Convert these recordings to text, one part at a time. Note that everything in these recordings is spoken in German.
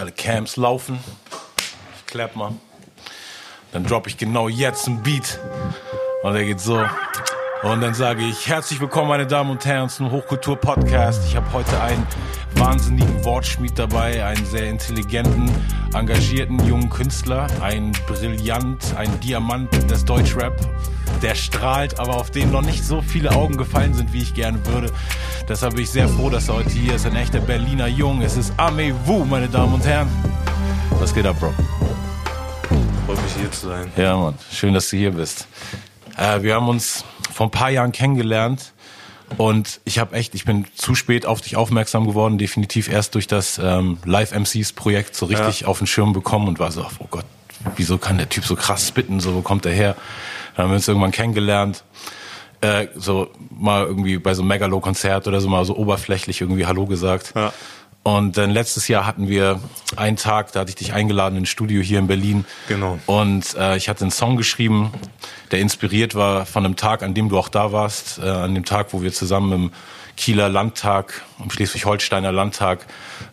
alle Camps laufen. Ich klapp mal. Dann droppe ich genau jetzt einen Beat. Und der geht so. Und dann sage ich, herzlich willkommen, meine Damen und Herren, zum Hochkultur-Podcast. Ich habe heute einen wahnsinnigen Wortschmied dabei, einen sehr intelligenten, engagierten jungen Künstler, einen brillant, einen Diamant des Deutschrap, der strahlt, aber auf den noch nicht so viele Augen gefallen sind, wie ich gerne würde. Deshalb bin ich sehr froh, dass er heute hier ist, ein echter Berliner Jung. Es ist Ame Wu, meine Damen und Herren. Was geht ab, Bro? Freut mich hier zu sein. Ja, Mann. Schön, dass du hier bist. Äh, wir haben uns vor ein paar Jahren kennengelernt und ich habe echt, ich bin zu spät auf dich aufmerksam geworden, definitiv erst durch das ähm, Live MCs Projekt so richtig ja. auf den Schirm bekommen und war so, oh Gott, wieso kann der Typ so krass spitten, so wo kommt der her? Dann haben wir uns irgendwann kennengelernt, äh, so mal irgendwie bei so einem Megalo-Konzert oder so mal so oberflächlich irgendwie Hallo gesagt. Ja. Und dann letztes Jahr hatten wir einen Tag, da hatte ich dich eingeladen ins Studio hier in Berlin. Genau. Und äh, ich hatte einen Song geschrieben, der inspiriert war von einem Tag, an dem du auch da warst, äh, an dem Tag, wo wir zusammen im Kieler Landtag, im Schleswig-Holsteiner Landtag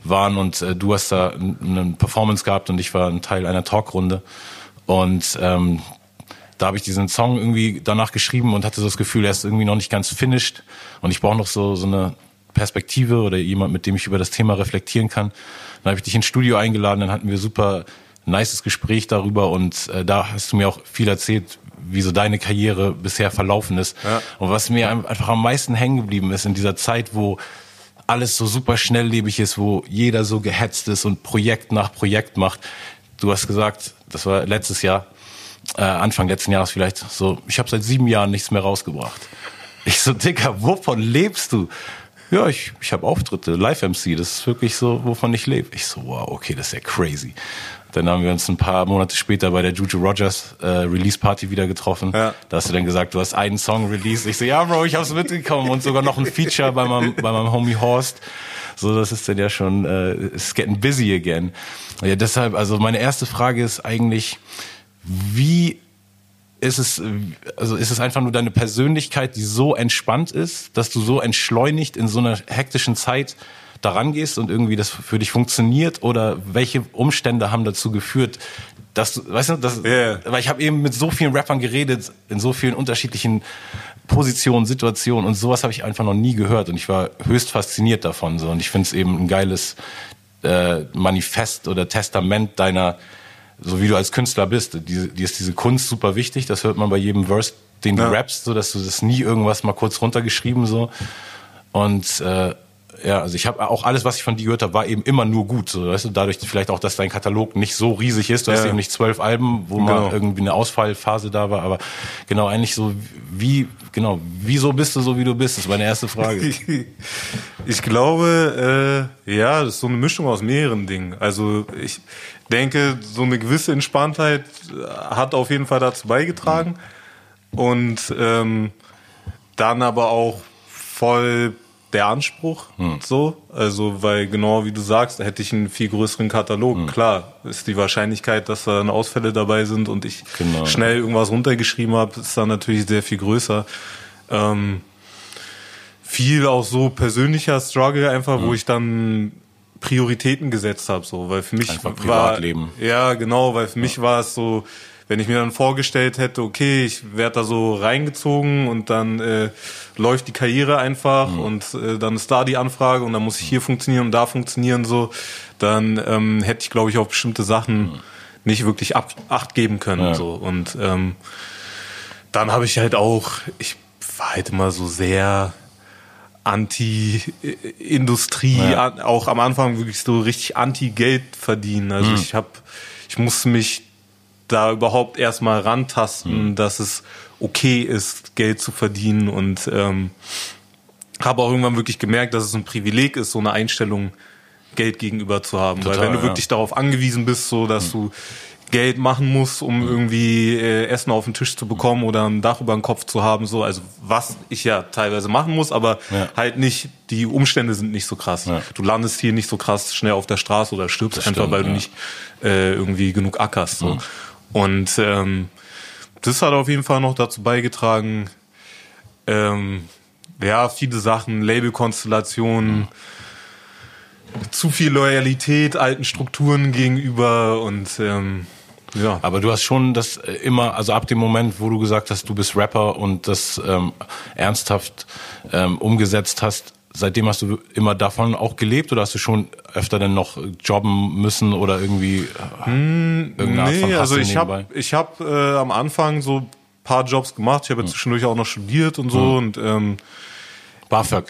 waren und äh, du hast da eine Performance gehabt und ich war ein Teil einer Talkrunde. Und ähm, da habe ich diesen Song irgendwie danach geschrieben und hatte so das Gefühl, er ist irgendwie noch nicht ganz finished und ich brauche noch so, so eine Perspektive oder jemand, mit dem ich über das Thema reflektieren kann. Dann habe ich dich ins Studio eingeladen, dann hatten wir super nices Gespräch darüber und äh, da hast du mir auch viel erzählt, wie so deine Karriere bisher verlaufen ist. Ja. Und was mir einfach am meisten hängen geblieben ist in dieser Zeit, wo alles so super schnelllebig ist, wo jeder so gehetzt ist und Projekt nach Projekt macht. Du hast gesagt, das war letztes Jahr, äh, Anfang letzten Jahres vielleicht, so, ich habe seit sieben Jahren nichts mehr rausgebracht. Ich so, Dicker, wovon lebst du? Ja, ich, ich habe Auftritte, Live-MC, das ist wirklich so, wovon ich lebe. Ich so, wow, okay, das ist ja crazy. Dann haben wir uns ein paar Monate später bei der Juju Rogers äh, Release Party wieder getroffen. Ja. Da hast du dann gesagt, du hast einen Song released. Ich so, ja, Bro, ich hab's mitgekommen und sogar noch ein Feature bei meinem, bei meinem Homie Horst. So, das ist dann ja schon, äh, it's getting busy again. Ja, deshalb, also meine erste Frage ist eigentlich, wie ist es, also ist es einfach nur deine Persönlichkeit, die so entspannt ist, dass du so entschleunigt in so einer hektischen Zeit daran gehst und irgendwie das für dich funktioniert oder welche Umstände haben dazu geführt, dass du, weißt du, das, yeah. weil ich habe eben mit so vielen Rappern geredet in so vielen unterschiedlichen Positionen, Situationen und sowas habe ich einfach noch nie gehört und ich war höchst fasziniert davon so und ich finde es eben ein geiles äh, Manifest oder Testament deiner so wie du als Künstler bist. Dir ist diese Kunst super wichtig, das hört man bei jedem Verse, den du ja. rappst, so dass du das nie irgendwas mal kurz runtergeschrieben so. Und äh, ja, also ich habe auch alles, was ich von dir gehört habe, war eben immer nur gut. So, weißt du, dadurch vielleicht auch, dass dein Katalog nicht so riesig ist. Du ja. hast eben nicht zwölf Alben, wo genau. mal irgendwie eine Ausfallphase da war. Aber genau, eigentlich so wie, genau, wieso bist du so, wie du bist? Das ist meine erste Frage. ich glaube, äh, ja, das ist so eine Mischung aus mehreren Dingen. Also ich, denke, so eine gewisse Entspanntheit äh, hat auf jeden Fall dazu beigetragen. Und ähm, dann aber auch voll der Anspruch hm. so. Also, weil genau wie du sagst, hätte ich einen viel größeren Katalog. Hm. Klar, ist die Wahrscheinlichkeit, dass da Ausfälle dabei sind und ich genau. schnell irgendwas runtergeschrieben habe, ist dann natürlich sehr viel größer. Ähm, viel auch so persönlicher Struggle einfach, hm. wo ich dann Prioritäten gesetzt habe, so, weil für mich Einfach Privatleben. war ja genau, weil für mich war es so, wenn ich mir dann vorgestellt hätte, okay, ich werde da so reingezogen und dann äh, läuft die Karriere einfach mhm. und äh, dann ist da die Anfrage und dann muss ich hier funktionieren und da funktionieren so, dann ähm, hätte ich glaube ich auf bestimmte Sachen mhm. nicht wirklich ab, acht geben können ja. so und ähm, dann habe ich halt auch, ich war halt immer so sehr Anti-Industrie, ja. auch am Anfang wirklich so richtig Anti-Geld verdienen. Also mhm. ich habe, ich musste mich da überhaupt erstmal rantasten, mhm. dass es okay ist, Geld zu verdienen und ähm, habe auch irgendwann wirklich gemerkt, dass es ein Privileg ist, so eine Einstellung Geld gegenüber zu haben. Total, Weil wenn du ja. wirklich darauf angewiesen bist, so dass mhm. du Geld machen muss, um irgendwie äh, Essen auf den Tisch zu bekommen oder ein Dach über den Kopf zu haben, so also was ich ja teilweise machen muss, aber ja. halt nicht die Umstände sind nicht so krass. Ja. Du landest hier nicht so krass schnell auf der Straße oder stirbst das einfach, stimmt, weil ja. du nicht äh, irgendwie genug ackerst. So. Mhm. Und ähm, das hat auf jeden Fall noch dazu beigetragen, ähm, ja viele Sachen, Labelkonstellationen. Mhm zu viel Loyalität alten Strukturen gegenüber und ähm, ja. Aber du hast schon das äh, immer, also ab dem Moment, wo du gesagt hast, du bist Rapper und das ähm, ernsthaft ähm, umgesetzt hast, seitdem hast du immer davon auch gelebt oder hast du schon öfter dann noch jobben müssen oder irgendwie hm, irgendeine Art von also ich habe ich habe äh, am Anfang so paar Jobs gemacht. Ich habe jetzt hm. zwischendurch auch noch studiert und so hm. und ähm, BAföG.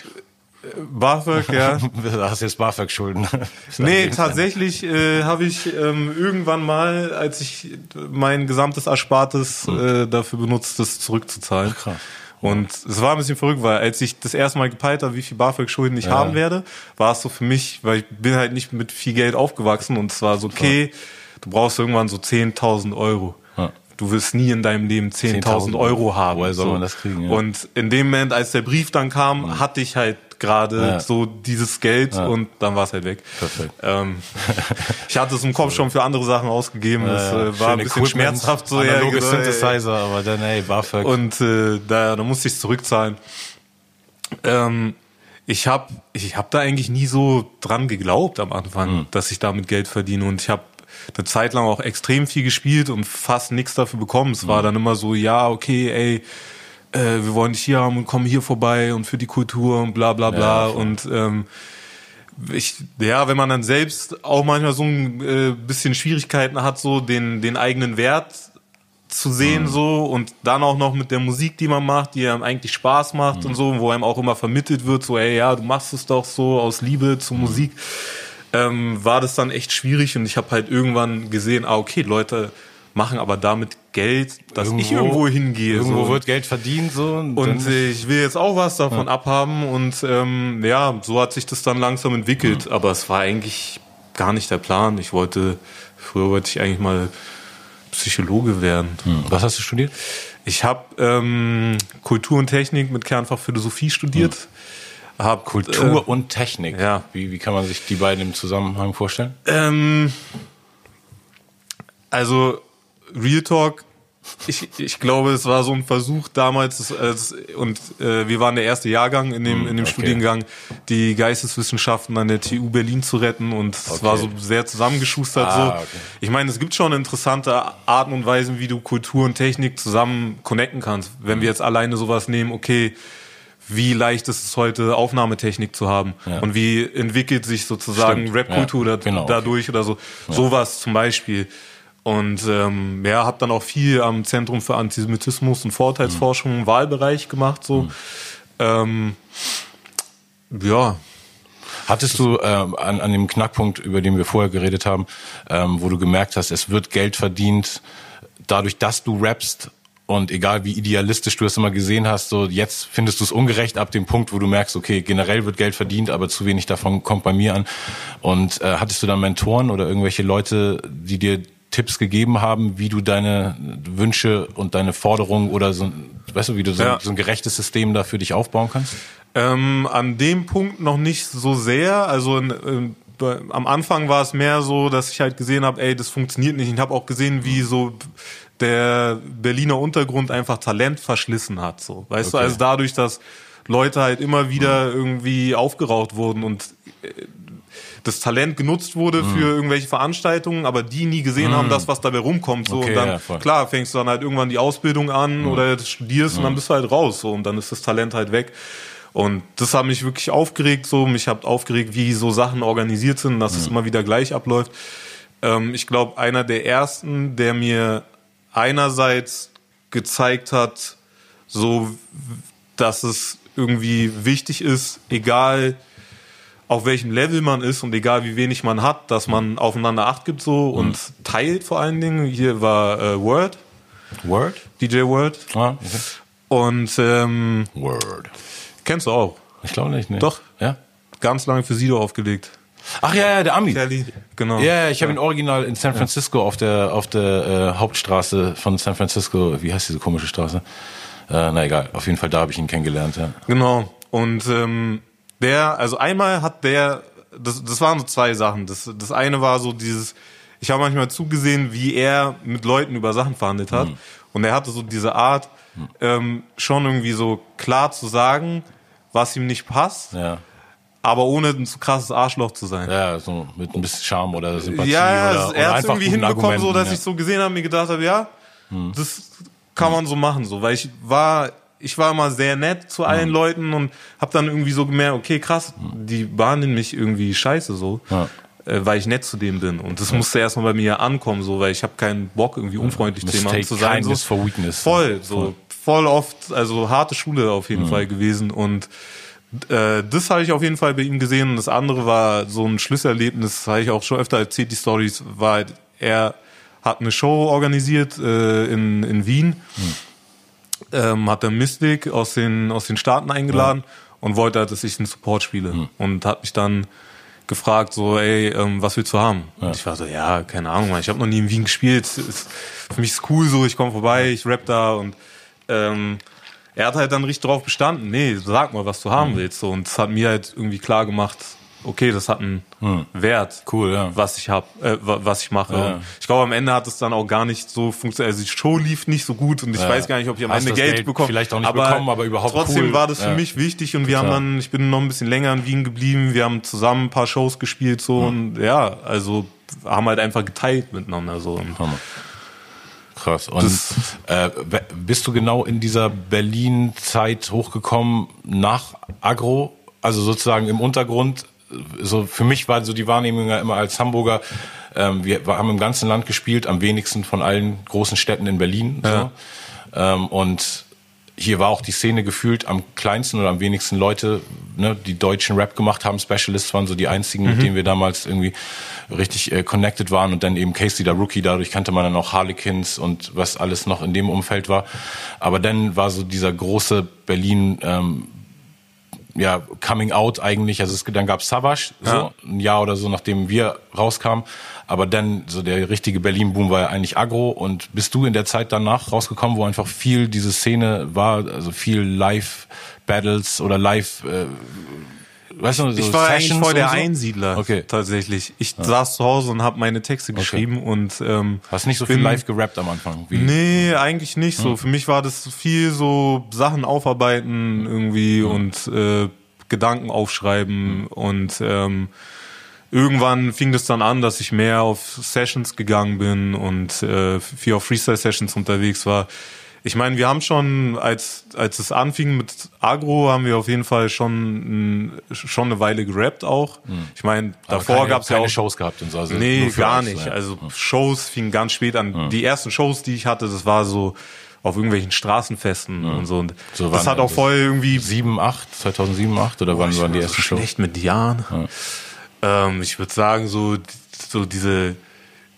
BAföG, ja. du hast jetzt BAföG-Schulden. nee, tatsächlich äh, habe ich ähm, irgendwann mal, als ich mein gesamtes Erspartes äh, dafür benutzt, das zurückzuzahlen. Krass. Und es war ein bisschen verrückt, weil als ich das erste Mal gepeilt habe, wie viel BAföG-Schulden ich ja. haben werde, war es so für mich, weil ich bin halt nicht mit viel Geld aufgewachsen und es war so, okay, du brauchst irgendwann so 10.000 Euro. Ja. Du wirst nie in deinem Leben 10.000 10 Euro haben. Woher soll so. man das kriegen? Ja. Und in dem Moment, als der Brief dann kam, mhm. hatte ich halt gerade ja. so dieses Geld ja. und dann war es halt weg. Perfekt. Ähm, ich hatte es im Kopf schon für andere Sachen ausgegeben. Das äh, war ein bisschen Equipment, schmerzhaft so. Analoge ja, genau, Synthesizer, ey. aber dann ey, BAföG. Und äh, da, da musste ich zurückzahlen. Ähm, ich habe ich hab da eigentlich nie so dran geglaubt am Anfang, mhm. dass ich damit Geld verdiene. Und ich habe eine Zeit lang auch extrem viel gespielt und fast nichts dafür bekommen. Es mhm. war dann immer so, ja, okay, ey, äh, wir wollen dich hier haben und kommen hier vorbei und für die Kultur und bla bla bla. Ja, und ähm, ich, ja, wenn man dann selbst auch manchmal so ein äh, bisschen Schwierigkeiten hat, so den, den eigenen Wert zu sehen mhm. so und dann auch noch mit der Musik, die man macht, die einem eigentlich Spaß macht mhm. und so, wo einem auch immer vermittelt wird, so, ey, ja, du machst es doch so aus Liebe zur mhm. Musik, ähm, war das dann echt schwierig und ich habe halt irgendwann gesehen, ah, okay, Leute machen aber damit Geld, dass irgendwo, ich irgendwo hingehe. Irgendwo so. wird Geld verdient so. Und, und ich will jetzt auch was davon ja. abhaben und ähm, ja, so hat sich das dann langsam entwickelt. Mhm. Aber es war eigentlich gar nicht der Plan. Ich wollte, früher wollte ich eigentlich mal Psychologe werden. Mhm. Was hast du studiert? Ich habe ähm, Kultur und Technik mit Kernfach Philosophie studiert. Mhm. Hab, Kultur äh, und Technik. Ja. Wie, wie kann man sich die beiden im Zusammenhang vorstellen? Ähm, also Real Talk, ich, ich glaube, es war so ein Versuch damals, als, und äh, wir waren der erste Jahrgang in dem, hm, in dem okay. Studiengang, die Geisteswissenschaften an der TU Berlin zu retten und es okay. war so sehr zusammengeschustert. Ah, so. Okay. Ich meine, es gibt schon interessante Arten und Weisen, wie du Kultur und Technik zusammen connecten kannst. Wenn wir jetzt alleine sowas nehmen, okay, wie leicht ist es heute, Aufnahmetechnik zu haben ja. und wie entwickelt sich sozusagen Rapkultur ja, genau, dadurch oder so. Ja. Sowas zum Beispiel. Und ähm, ja, habe dann auch viel am Zentrum für Antisemitismus und Vorurteilsforschung im Wahlbereich gemacht. So. Mhm. Ähm, ja. Hattest du äh, an, an dem Knackpunkt, über den wir vorher geredet haben, ähm, wo du gemerkt hast, es wird Geld verdient, dadurch, dass du rappst und egal wie idealistisch du es immer gesehen hast, so jetzt findest du es ungerecht ab dem Punkt, wo du merkst, okay, generell wird Geld verdient, aber zu wenig davon kommt bei mir an. Und äh, hattest du dann Mentoren oder irgendwelche Leute, die dir Tipps gegeben haben, wie du deine Wünsche und deine Forderungen oder so, weißt du, wie du so, ja. so ein gerechtes System da für dich aufbauen kannst? Ähm, an dem Punkt noch nicht so sehr. Also in, in, am Anfang war es mehr so, dass ich halt gesehen habe, ey, das funktioniert nicht. Ich habe auch gesehen, wie so der Berliner Untergrund einfach Talent verschlissen hat. So, weißt okay. du, also dadurch, dass Leute halt immer wieder irgendwie aufgeraucht wurden und äh, das Talent genutzt wurde mhm. für irgendwelche Veranstaltungen, aber die nie gesehen mhm. haben, das, was dabei rumkommt. So. Okay, und dann, ja, klar, fängst du dann halt irgendwann die Ausbildung an mhm. oder studierst und dann mhm. bist du halt raus. So, und dann ist das Talent halt weg. Und das hat mich wirklich aufgeregt, so. Mich hat aufgeregt, wie so Sachen organisiert sind, dass es mhm. immer wieder gleich abläuft. Ähm, ich glaube, einer der ersten, der mir einerseits gezeigt hat, so, dass es irgendwie wichtig ist, egal auf welchem Level man ist und egal wie wenig man hat, dass man aufeinander Acht gibt so und mhm. teilt vor allen Dingen. Hier war äh, Word. Word? DJ Word. Ah, okay. Und ähm, Word. Kennst du auch? Ich glaube nicht, ne? Doch. Ja? Ganz lange für Sido aufgelegt. Ach ja, ja, der Ami. Kelly, genau. Ja, ich habe ihn original in San Francisco auf der auf der äh, Hauptstraße von San Francisco. Wie heißt diese komische Straße? Äh, na egal. Auf jeden Fall da habe ich ihn kennengelernt. Ja. Genau. Und ähm, der, also einmal hat der, das, das waren so zwei Sachen. Das, das eine war so dieses, ich habe manchmal zugesehen, wie er mit Leuten über Sachen verhandelt hat. Mhm. Und er hatte so diese Art, ähm, schon irgendwie so klar zu sagen, was ihm nicht passt. Ja. aber ohne ein zu krasses Arschloch zu sein. Ja, so mit ein bisschen Charme oder Sympathie Ja, ja, oder, es- er hat einfach irgendwie hinbekommen, so dass ja. Hm. ich so gesehen habe, mir gedacht habe, ja, das kann man so machen, so, weil ich war, ich war immer sehr nett zu allen Leuten und habe dann irgendwie so gemerkt, okay, krass, die behandeln mich irgendwie scheiße so. Ja. äh, Weil ich nett zu denen bin. Und das musste erstmal bei mir ankommen, so, weil ich habe keinen Bock, irgendwie unfreundlich zu jemandem zu sein. So. for weakness. Voll, so voll oft, also harte Schule auf Mhm. jeden Fall gewesen. Und äh, das habe ich auf jeden Fall bei ihm gesehen. Und das andere war so ein Schlüsselerlebnis, das habe ich auch schon öfter erzählt, die Stories, war halt, er hat eine Show organisiert äh, in, in Wien, Mhm. Ähm, hat dann Mystic aus den, aus den Staaten eingeladen und wollte halt, dass ich einen Support spiele. Mhm. Und hat mich dann gefragt, so, ey, ähm, was willst du haben? Und ich war so, ja, keine Ahnung, Mann, ich habe noch nie in Wien gespielt. Ist, für mich ist cool so, ich komme vorbei, ich rap da und ähm, er hat halt dann richtig drauf bestanden, nee, sag mal, was du haben Mhm. willst. So. Und es hat mir halt irgendwie klar gemacht, okay, das hat einen Wert, Mhm. Cool, ja. was ich hab, äh, wa- was ich mache. Ja. Ich glaube, am Ende hat es dann auch gar nicht so funktioniert. Also die Show lief nicht so gut und ich Ja. weiß gar nicht, ob ich am Hast Ende das Geld, Geld bekomme. vielleicht auch nicht bekommen, aber überhaupt Trotzdem cool. war das für mich wichtig und wir haben Total. dann, ich bin noch ein bisschen länger in Wien geblieben, wir haben zusammen ein paar Shows gespielt so und ja, also haben halt einfach geteilt miteinander so. Und Hammer. Krass. Und äh, bist du genau in dieser Berlin-Zeit hochgekommen nach Agro, also sozusagen im Untergrund? So für mich war so die Wahrnehmung ja immer als Hamburger. Ähm, wir haben im ganzen Land gespielt, am wenigsten von allen großen Städten in Berlin. So. Ja. Ähm, und hier war auch die Szene gefühlt am kleinsten oder am wenigsten Leute, ne, die deutschen Rap gemacht haben. Specialists waren so die einzigen, Mhm. mit denen wir damals irgendwie richtig äh, connected waren. Und dann eben Casey, der Rookie, dadurch kannte man dann auch Harlequins und was alles noch in dem Umfeld war. Aber dann war so dieser große Berlin, ähm, ja, Coming Out eigentlich. Also es, dann gab Savage, so, Ja. ein Jahr oder so, nachdem wir rauskamen. Aber dann, so der richtige Berlin-Boom war ja eigentlich Agro. Und bist du in der Zeit danach rausgekommen, wo einfach viel diese Szene war, also viel Live-Battles oder Live, äh, weißt du, so ich war eigentlich Sessions voll der so? Einsiedler Okay. tatsächlich. Ich saß zu Hause und habe meine Texte geschrieben und ähm, Hast nicht so viel bin- live gerappt am Anfang. Wie, Nee, eigentlich nicht so. Für mich war das viel so Sachen aufarbeiten irgendwie und äh, Gedanken aufschreiben und ähm, irgendwann fing das dann an, dass ich mehr auf Sessions gegangen bin und äh, viel auf Freestyle-Sessions unterwegs war. Ich meine, wir haben schon, als, als es anfing mit Agro, haben wir auf jeden Fall schon, schon eine Weile gerappt auch. Ich meine, Hm. davor gab es ja keine auch Shows gehabt und so. Also Nee, gar euch, nicht. ja. Also Shows fingen ganz spät an. Die ersten Shows, die ich hatte, das war so auf irgendwelchen Straßenfesten und so. Und So das wann hat auch voll irgendwie 7, 8, 2007, 8 oder wann ich waren die ersten so Shows? schlecht mit Jahren. Ähm, ich würde sagen, so, so diese,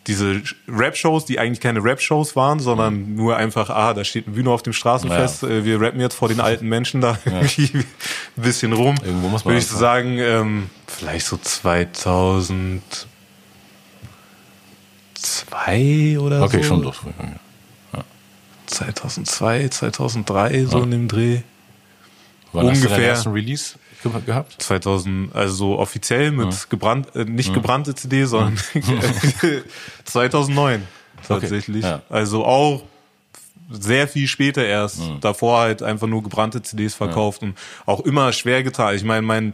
diese Rap-Shows, die eigentlich keine Rap-Shows waren, sondern nur einfach, ah, da steht eine Bühne auf dem Straßenfest, äh, wir rappen jetzt vor den alten Menschen da irgendwie ein bisschen rum. Irgendwo muss man Würde ich so sagen, ähm, vielleicht so 2002 oder Okay, so. schon durch. 2002, 2003, so in dem Dreh. Wann hast du deinen Ungefähr. ersten Release gehabt? 2000, also so offiziell mit gebrannt, äh, nicht gebrannte CD, sondern 2009 tatsächlich. ja. Also auch sehr viel später erst. Davor halt einfach nur gebrannte CDs verkauft und auch immer schwer getan. Ich meine, mein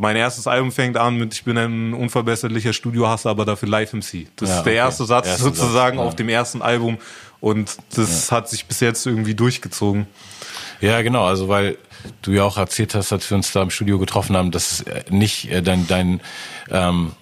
mein erstes Album fängt an mit Ich bin ein unverbesserlicher Studiohasser, aber dafür Live-MC. Das Ja, ist der okay. erste Satz Erster sozusagen Satz, ja. auf dem ersten Album und das hat sich bis jetzt irgendwie durchgezogen. Ja, genau, also weil du ja auch erzählt hast, als wir uns da im Studio getroffen haben, dass äh, nicht äh, dein, dein ähm,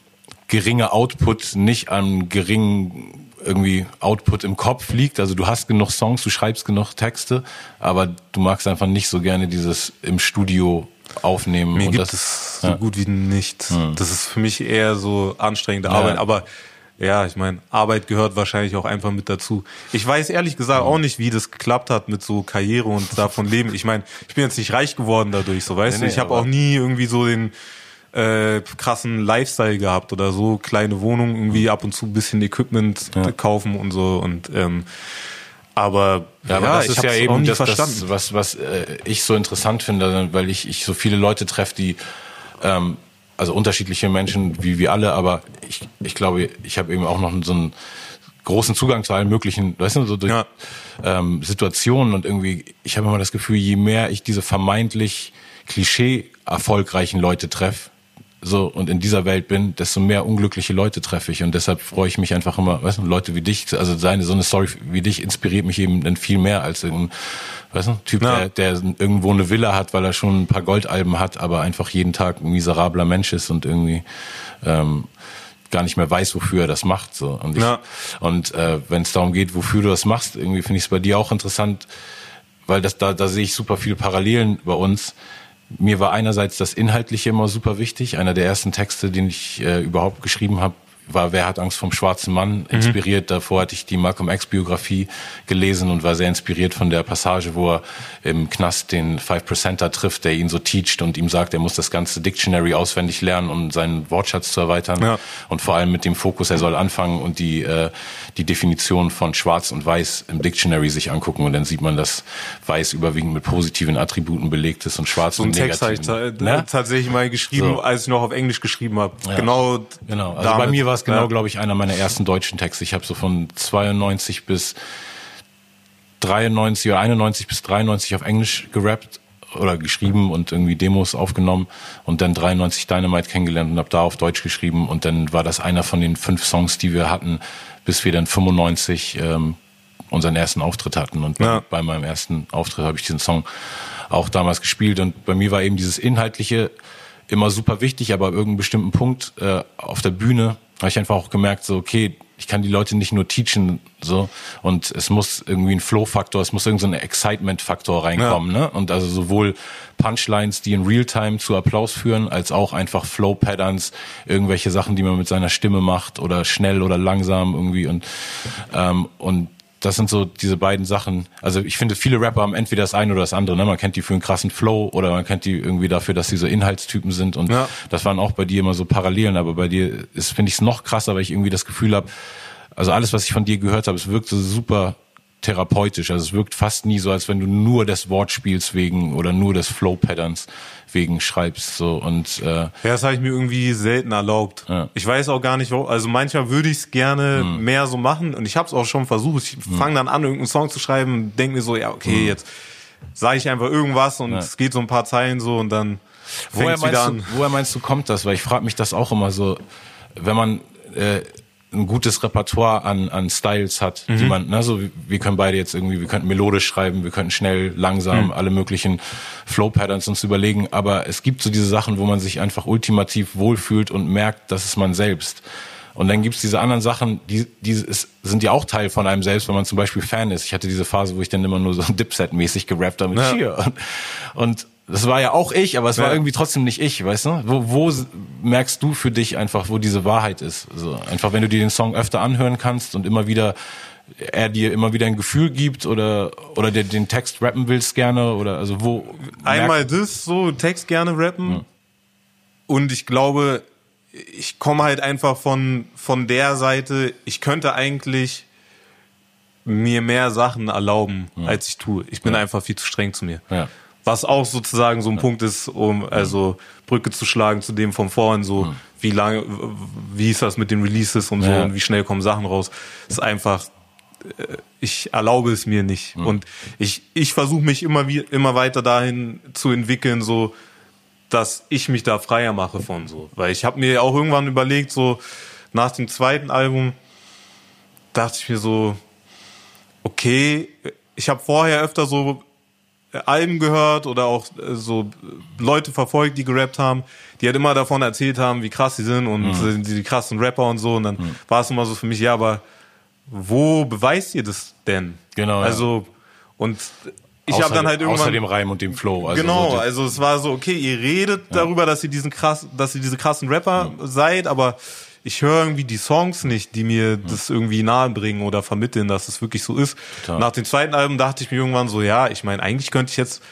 geringer Output nicht am geringen irgendwie Output im Kopf liegt. Also du hast genug Songs, du schreibst genug Texte, aber du magst einfach nicht so gerne dieses im Studio aufnehmen. Mir und gibt das, es so ja. Hm. gut wie nicht. Das ist für mich eher so anstrengende Arbeit. Aber ja, ich meine, Arbeit gehört wahrscheinlich auch einfach mit dazu. Ich weiß ehrlich gesagt auch nicht, wie das geklappt hat mit so Karriere und davon leben. Ich meine, ich bin jetzt nicht reich geworden dadurch, so weißt Nee, du. Ich habe auch nie irgendwie so den äh, krassen Lifestyle gehabt oder so kleine Wohnung irgendwie ab und zu ein bisschen Equipment kaufen und so und ähm, aber Ja, aber das ich ist ja eben das, verstanden. das was, was äh, ich so interessant finde, weil ich, ich so viele Leute treffe, die ähm, also unterschiedliche Menschen wie wir alle, aber ich, ich glaube, ich habe eben auch noch so einen großen Zugang zu allen möglichen, weißt du, so durch Ja. ähm, Situationen und irgendwie, ich habe immer das Gefühl, je mehr ich diese vermeintlich Klischee erfolgreichen Leute treffe, so und in dieser Welt bin, desto mehr unglückliche Leute treffe ich und deshalb freue ich mich einfach immer, weißt du, Leute wie dich, also seine so eine Story wie dich inspiriert mich eben dann viel mehr als ein weißt du, Typ, ja. der, der irgendwo eine Villa hat, weil er schon ein paar Goldalben hat, aber einfach jeden Tag ein miserabler Mensch ist und irgendwie ähm, gar nicht mehr weiß, wofür er das macht. So. Und, ich, ja. und äh, wenn es darum geht, wofür du das machst, irgendwie finde ich es bei dir auch interessant, weil das da, da sehe ich super viele Parallelen bei uns mir war einerseits das Inhaltliche immer super wichtig. Einer der ersten Texte, den ich äh, überhaupt geschrieben habe, war Wer hat Angst vom schwarzen Mann mhm. inspiriert. Mhm. Davor hatte ich die Malcolm X Biografie gelesen und war sehr inspiriert von der Passage, wo er im Knast den Five Percenter trifft, der ihn so teacht und ihm sagt, er muss das ganze Dictionary auswendig lernen, um seinen Wortschatz zu erweitern. Ja. Und vor allem mit dem Fokus, er soll anfangen und die, äh, die Definition von Schwarz und Weiß im Dictionary sich angucken. Und dann sieht man, dass Weiß überwiegend mit positiven Attributen belegt ist und Schwarz so mit negativen. Text habe ich ne? tatsächlich mal geschrieben, so. als ich noch auf Englisch geschrieben habe. Ja. Genau. Genau. Also damit. bei mir war es genau, ja. glaube ich, einer meiner ersten deutschen Texte. Ich habe so von 92 bis 93 oder 91 bis 93 auf Englisch gerappt oder geschrieben und irgendwie Demos aufgenommen und dann 93 Dynamite kennengelernt und habe da auf Deutsch geschrieben und dann war das einer von den fünf Songs, die wir hatten, bis wir dann 95 ähm, unseren ersten Auftritt hatten und ja. bei, meinem ersten Auftritt habe ich diesen Song auch damals gespielt und bei mir war eben dieses inhaltliche immer super wichtig, aber ab irgendeinem bestimmten Punkt äh, auf der Bühne habe ich einfach auch gemerkt, so, okay, ich kann die Leute nicht nur teachen, so, und es muss irgendwie ein Flow-Faktor, es muss irgendein so Excitement-Faktor reinkommen, ja. ne? Und also sowohl Punchlines, die in Realtime zu Applaus führen, als auch einfach Flow-Patterns, irgendwelche Sachen, die man mit seiner Stimme macht oder schnell oder langsam irgendwie und, ähm, und das sind so diese beiden Sachen. Also ich finde, viele Rapper haben entweder das eine oder das andere. Ne? Man kennt die für einen krassen Flow oder man kennt die irgendwie dafür, dass sie so Inhaltstypen sind. Und ja. das waren auch bei dir immer so Parallelen. Aber bei dir ist finde ich es noch krasser, weil ich irgendwie das Gefühl habe, also alles, was ich von dir gehört habe, es wirkt so super therapeutisch. Also es wirkt fast nie so, als wenn du nur des Wortspiels wegen oder nur des Flow-Patterns wegen schreibst. So und äh, ja, das habe ich mir irgendwie selten erlaubt. Ja. Ich weiß auch gar nicht, warum. Also manchmal würde ich es gerne mhm. mehr so machen und ich habe es auch schon versucht. Ich mhm. fange dann an, irgendeinen Song zu schreiben, denke mir so, ja okay, mhm. jetzt sage ich einfach irgendwas und ja. es geht so ein paar Zeilen so und dann woher meinst, du, woher meinst du, kommt das? Weil ich frage mich das auch immer so, wenn man äh, ein gutes Repertoire an, an Styles hat, mhm. die man, ne, so wir können beide jetzt irgendwie, wir könnten melodisch schreiben, wir könnten schnell, langsam, mhm. alle möglichen Flow-Patterns uns überlegen, aber es gibt so diese Sachen, wo man sich einfach ultimativ wohlfühlt und merkt, das ist man selbst. Und dann gibt's diese anderen Sachen, die, die ist, sind ja auch Teil von einem selbst, wenn man zum Beispiel Fan ist. Ich hatte diese Phase, wo ich dann immer nur so Dipset-mäßig gerappt habe mit ja. Cheer. Und, und das war ja auch ich, aber es ja. war irgendwie trotzdem nicht ich, weißt du? Wo, wo merkst du für dich einfach, wo diese Wahrheit ist? Also einfach, wenn du dir den Song öfter anhören kannst und immer wieder er dir immer wieder ein Gefühl gibt oder oder der den Text rappen willst gerne oder also wo einmal das so Text gerne rappen ja. und ich glaube ich komme halt einfach von von der Seite ich könnte eigentlich mir mehr Sachen erlauben ja. als ich tue ich bin einfach viel zu streng zu mir ja. Was auch sozusagen so ein ja. Punkt ist, um also Brücke zu schlagen zu dem von vorhin, so mhm. wie lange, wie ist das mit den Releases und so ja. und wie schnell kommen Sachen raus. ist einfach, äh, ich erlaube es mir nicht. Mhm. Und ich, ich versuche mich immer, wie, immer weiter dahin zu entwickeln, so dass ich mich da freier mache von so. Weil ich habe mir auch irgendwann überlegt, so nach dem zweiten Album dachte ich mir so, okay, ich habe vorher öfter so Alben gehört oder auch äh, so Leute verfolgt, die gerappt haben, die halt immer davon erzählt haben, wie krass sie sind und mhm. die, die, krassen Rapper und so. Und dann mhm. war es immer so für mich, ja, aber wo beweist ihr das denn? Genau. Also, ja. und ich habe dann halt irgendwann außer dem Reim und dem Flow. Also genau, so also es war so okay, ihr redet ja. darüber, dass ihr diesen krass, dass ihr diese krassen Rapper mhm. seid, aber ich höre irgendwie die Songs nicht, die mir mhm. das irgendwie nahebringen oder vermitteln, dass es wirklich so ist. Total. Nach dem zweiten Album dachte ich mir irgendwann so, ja, ich meine, eigentlich könnte ich jetzt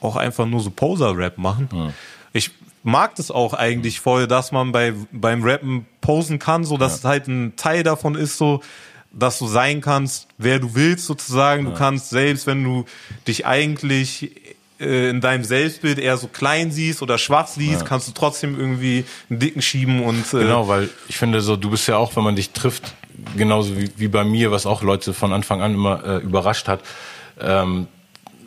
auch einfach nur so Poser-Rap machen. Mhm. Ich mag das auch eigentlich voll, dass man bei beim Rappen posen kann, so dass ja. es halt ein Teil davon ist, so dass du sein kannst, wer du willst sozusagen. Ja. Du kannst selbst, wenn du dich eigentlich äh, in deinem Selbstbild eher so klein siehst oder schwach siehst, ja. kannst du trotzdem irgendwie einen dicken schieben und äh genau, weil ich finde so, du bist ja auch, wenn man dich trifft, genauso wie, wie bei mir, was auch Leute von Anfang an immer äh, überrascht hat, ähm,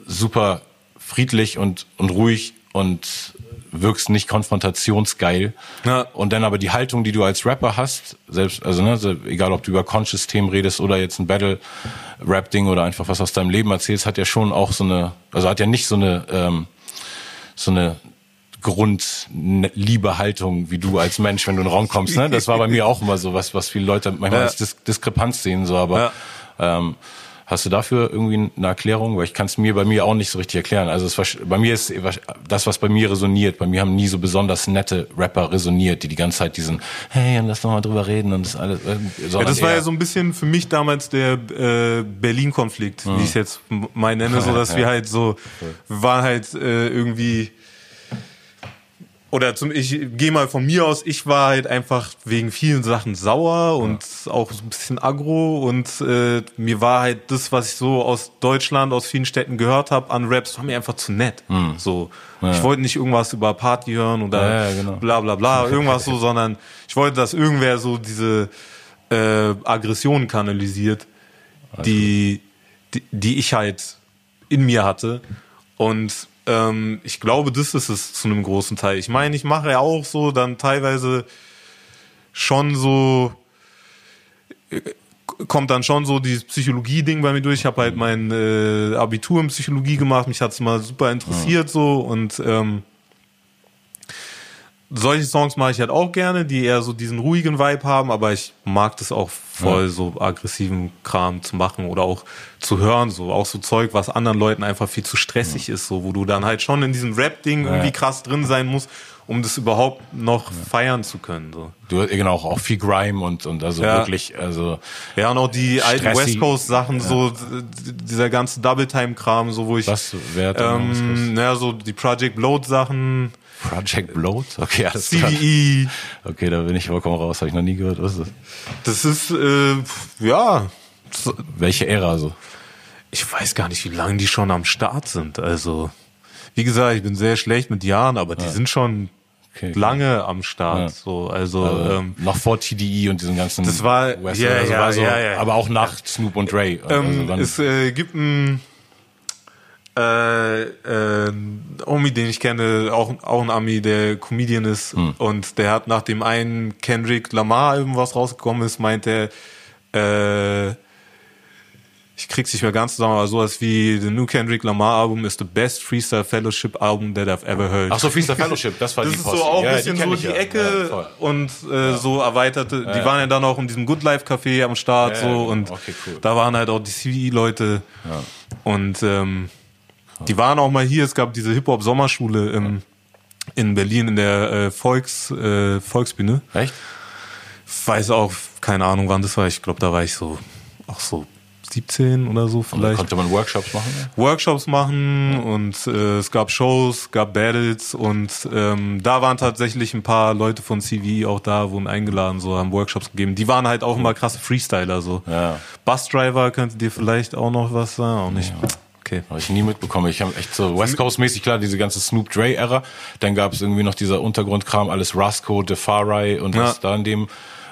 super friedlich und und ruhig und wirkst nicht konfrontationsgeil. Ja. Und dann aber die Haltung, die du als Rapper hast, selbst, also ne, egal ob du über Conscious-Themen redest oder jetzt ein Battle-Rap-Ding oder einfach was aus deinem Leben erzählst, hat ja schon auch so eine, also hat ja nicht so eine, ähm, so eine grundliebe Haltung wie du als Mensch, wenn du in den Raum kommst. Ne? Das war bei mir auch immer so was, was viele Leute manchmal Ja. als Dis Diskrepanz sehen, so, aber ähm, Hast du dafür irgendwie eine Erklärung? Weil ich kann es mir bei mir auch nicht so richtig erklären. Also es, war- bei mir ist das, was bei mir resoniert. Bei mir haben nie so besonders nette Rapper resoniert, die die ganze Zeit diesen Hey, und lass doch mal drüber reden und das alles. äh, Ja, das war ja so ein bisschen für mich damals der äh, Berlin-Konflikt, wie ich es jetzt mal nenne, so dass Ja. wir halt so, wir waren halt äh, irgendwie, oder zum, ich gehe mal von mir aus, ich war halt einfach wegen vielen Sachen sauer und auch so ein bisschen aggro und äh, mir war halt das, was ich so aus Deutschland, aus vielen Städten gehört habe an Raps, war mir einfach zu nett. So, ich wollte nicht irgendwas über Party hören oder. Ja, ja, genau. bla bla bla, irgendwas so, sondern ich wollte, dass irgendwer so diese äh, Aggression kanalisiert, die, die, die ich halt in mir hatte. Und ähm, ich glaube, das ist es zu einem großen Teil. Ich meine, ich mache ja auch so dann teilweise schon so äh, kommt dann schon so dieses Psychologie-Ding bei mir durch. Ich habe halt mein äh, Abitur in Psychologie gemacht, mich hat's mal super interessiert so und ähm, solche Songs mache ich halt auch gerne, die eher so diesen ruhigen Vibe haben, aber ich mag das auch voll, so aggressiven Kram zu machen oder auch zu hören, so auch so Zeug, was anderen Leuten einfach viel zu stressig ist, so wo du dann halt schon in diesem Rap-Ding irgendwie krass drin sein musst, um das überhaupt noch feiern zu können. So. Du, genau, auch viel Grime und, und also Ja. wirklich, also Ja, und auch die alten. West Coast Sachen, so dieser ganze Double Time Kram, so wo ich Was, wer hat da noch was ähm, naja, so die Project Bloat Sachen, Project Bloat? Okay, alles klar. CDE, Okay, da bin ich vollkommen raus, habe ich noch nie gehört. Was ist das? das ist äh, ja, Welche Ära so? ich weiß gar nicht, wie lange die schon am Start sind. Also, wie gesagt, ich bin sehr schlecht mit Jahren, aber die sind schon Okay, lange am Start. Ja. So, also, Also, ähm, noch vor TDI und diesen ganzen Das war- West, ja, also ja, war so, ja, ja. aber auch nach Snoop und Dre. Also ähm, dann- es äh, gibt einen äh, äh, Homie, den ich kenne, auch, auch ein Ami, der Comedian ist Hm. und der hat nach dem einen Kendrick Lamar Album, was rausgekommen ist, meint er, äh, ich krieg's nicht mehr ganz zusammen, aber sowas wie The New Kendrick Lamar Album is the best Freestyle Fellowship Album that I've ever heard. Ach so, Freestyle Fellowship, das war Das die ist so auch ein Ja, bisschen kenn so die ja. Ecke Ja, und äh, so erweiterte. Die waren ja dann auch in diesem Good Life Café am Start so genau. und Okay, cool. da waren halt auch die CVE-Leute und ähm, die waren auch mal hier. Es gab diese Hip Hop Sommerschule im, in Berlin in der äh, Volks äh, Volksbühne. Echt? Weiß auch keine Ahnung, wann das war. Ich glaube, da war ich so auch so 17 oder so vielleicht. konnte man Workshops machen? Ja? Workshops machen und äh, es gab Shows, gab Battles und ähm, da waren tatsächlich ein paar Leute von CV auch da, wurden eingeladen, so haben Workshops gegeben. Die waren halt auch immer krasse Freestyler so. Ja. Busdriver könnte dir vielleicht auch noch was sagen, auch nicht. Okay. Habe ich nie mitbekommen. Ich habe echt so West Coast mäßig klar diese ganze Snoop Dre Ära. Dann gab es irgendwie noch dieser Untergrundkram, alles Rasco, Defari und was Ja. da in dem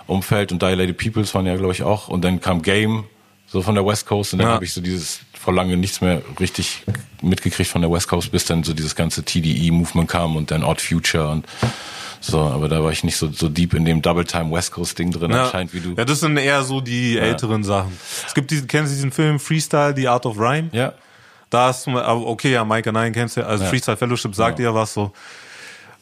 Umfeld und Dilated Peoples waren ja glaube ich auch. Und dann kam Game so von der West Coast und dann Ja. habe ich so dieses vor lange nichts mehr richtig mitgekriegt von der West Coast, bis dann so dieses ganze TDE Movement kam und dann Odd Future und so. Aber da war ich nicht so so deep in dem Double Time West Coast Ding drin anscheinend wie du. Ja, das sind eher so die älteren Sachen. Es gibt diesen, kennen Sie diesen Film Freestyle, The Art of Rhyme? Ja. Da ist, okay, ja, Mike Nein kennst du ja, also Ja. Freestyle Fellowship sagt dir ja was so.